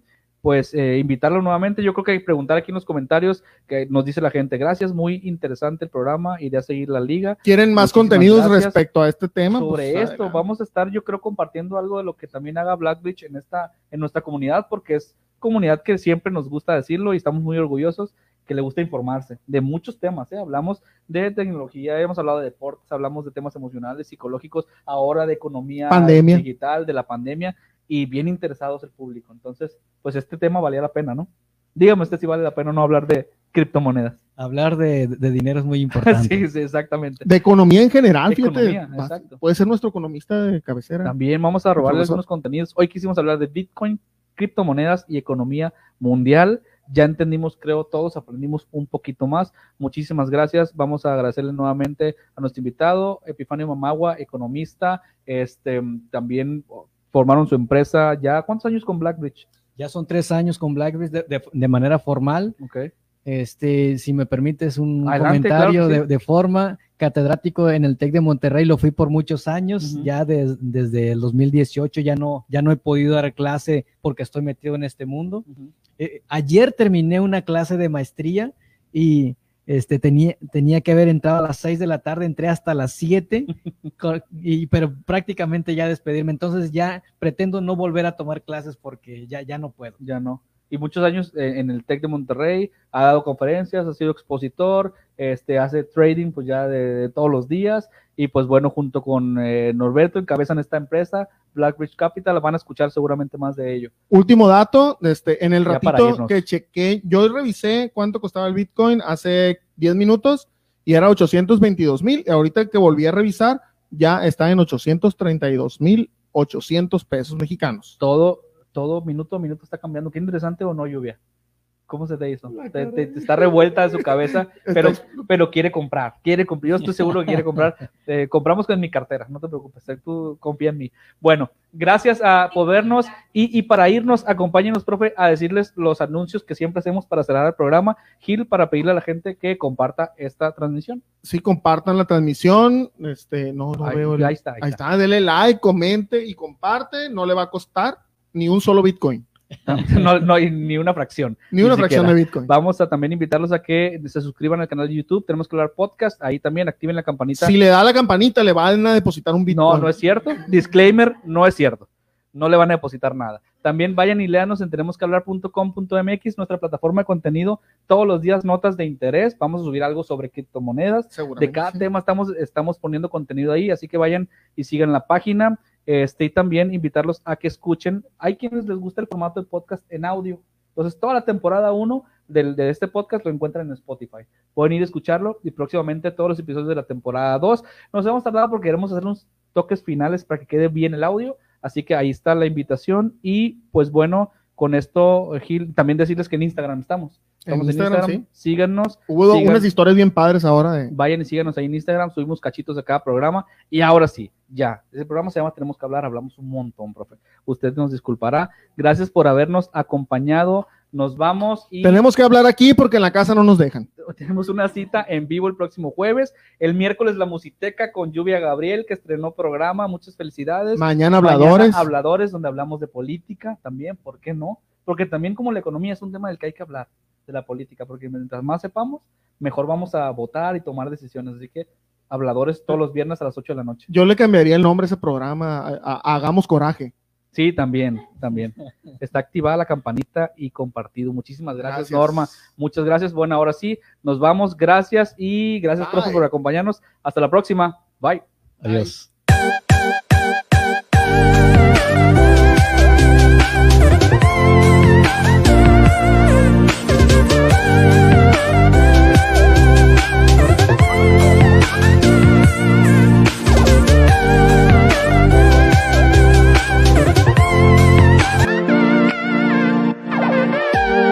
pues eh, invitarlo nuevamente. Yo creo que hay que preguntar aquí en los comentarios que nos dice la gente. Gracias, muy interesante el programa. Iré a seguir la liga. ¿Quieren más Muchísimas contenidos respecto a este tema? Sobre Pues, esto vamos a estar, yo creo, compartiendo algo de lo que también haga Blackbridge en esta, en nuestra comunidad, porque es comunidad que siempre nos gusta decirlo y estamos muy orgullosos que le gusta informarse de muchos temas. ¿eh? Hablamos de tecnología, hemos hablado de deportes, hablamos de temas emocionales, psicológicos, ahora de economía Pandemia. digital, de la pandemia, y bien interesados el público. Entonces, pues este tema valía la pena, ¿no? Dígame usted si vale la pena o no hablar de criptomonedas. Hablar de, de dinero es muy importante. sí, sí, exactamente. De economía en general, fíjate. Economía, exacto. Puede ser nuestro economista de cabecera. También vamos a robarle algunos contenidos. Hoy quisimos hablar de Bitcoin, criptomonedas y economía mundial. Ya entendimos, creo, todos aprendimos un poquito más. Muchísimas gracias. Vamos a agradecerle nuevamente a nuestro invitado, Epifanio Mamagua, economista. Este, también formaron su empresa ya. ¿Cuántos años con Blackbridge? Ya son tres años con BlackBerry de, de- de manera formal. Ok. Este, si me permites un Adelante, comentario claro sí. de, de forma, catedrático en el TEC de Monterrey, lo fui por muchos años, Ujú. ya des- desde el 2018 ya no, ya no he podido dar clase porque estoy metido en este mundo. Eh, ayer terminé una clase de maestría y este, tenía, tenía que haber entrado a las 6 de la tarde, entré hasta las 7, co- y, pero prácticamente ya despedirme. Entonces ya pretendo no volver a tomar clases porque ya, ya no puedo. ya no. Y muchos años eh, en el TEC de Monterrey, ha dado conferencias, ha sido expositor, este, hace trading pues ya de, de todos los días y pues bueno, junto con eh, Norberto encabezan esta empresa, Blackbridge Capital, van a escuchar seguramente más de ello. Último dato, este, en el Ya ratito que chequé, yo revisé cuánto costaba el Bitcoin hace 10 minutos y era 822 mil. Y ahorita que volví a revisar, ya está en 832 mil 800 pesos mexicanos. Todo, todo minuto a minuto está cambiando. Qué interesante o no, Lluvia. ¿Cómo se te hizo? Te, está revuelta de su cabeza, pero, pero quiere comprar, quiere comprar. Yo estoy seguro que quiere comprar. Eh, compramos con mi cartera, no te preocupes, tú confía en mí. Bueno, gracias a podernos y, y para irnos, acompáñenos, profe, a decirles los anuncios que siempre hacemos para cerrar el programa. Gil, para pedirle a la gente que comparta esta transmisión. Sí, compartan la transmisión. Este, no, no Ahí, veo. el- ahí está, ahí Ahí está. está, dele like, comente y comparte. No le va a costar ni un solo Bitcoin. No, no hay ni una fracción. Ni una fracción siquiera. de Bitcoin. Vamos a también invitarlos a que se suscriban al canal de YouTube. Tenemos que hablar podcast. Ahí también activen la campanita. Si le da la campanita, le van a depositar un Bitcoin. No, no es cierto. Disclaimer, no es cierto. No le van a depositar nada. También vayan y léanos en tenemosquehablar.com.mx, nuestra plataforma de contenido. Todos los días notas de interés. Vamos a subir algo sobre criptomonedas. De cada sí. tema estamos, estamos poniendo contenido ahí, así que vayan y sigan la página. Este, y también invitarlos a que escuchen. Hay quienes les gusta el formato de podcast en audio. Entonces, toda la temporada 1 del, de este podcast lo encuentran en Spotify. Pueden ir a escucharlo y próximamente todos los episodios de la temporada 2. Nos hemos tardado porque queremos hacer unos toques finales para que quede bien el audio. Así que ahí está la invitación. Y pues bueno, con esto, Gil, también decirles que en Instagram estamos. En En Instagram. Instagram, Síganos. Hubo unas historias bien padres ahora de. Vayan y síganos ahí en Instagram, subimos cachitos de cada programa. Y ahora sí, ya. Ese programa se llama Tenemos que hablar, hablamos un montón, profe. Usted nos disculpará. Gracias por habernos acompañado. Nos vamos y Tenemos que hablar aquí porque en la casa no nos dejan. tenemos una cita en vivo el próximo jueves. El miércoles la Musiteca con Lluvia Gabriel, que estrenó programa. Muchas felicidades. Mañana habladores. Mañana habladores, donde hablamos de política también, ¿por qué no? Porque también como la economía es un tema del que hay que hablar, de la política, porque mientras más sepamos, mejor vamos a votar y tomar decisiones. Así que habladores todos los viernes a las 8 de la noche. Yo le cambiaría el nombre a ese programa. a- a- Hagamos coraje. Sí, también, también. Está activada la campanita y compartido. Muchísimas gracias, Norma. Muchas gracias. Bueno, ahora sí, nos vamos. Gracias y gracias, Bye. profe, por acompañarnos. Hasta la próxima. Bye. Adiós.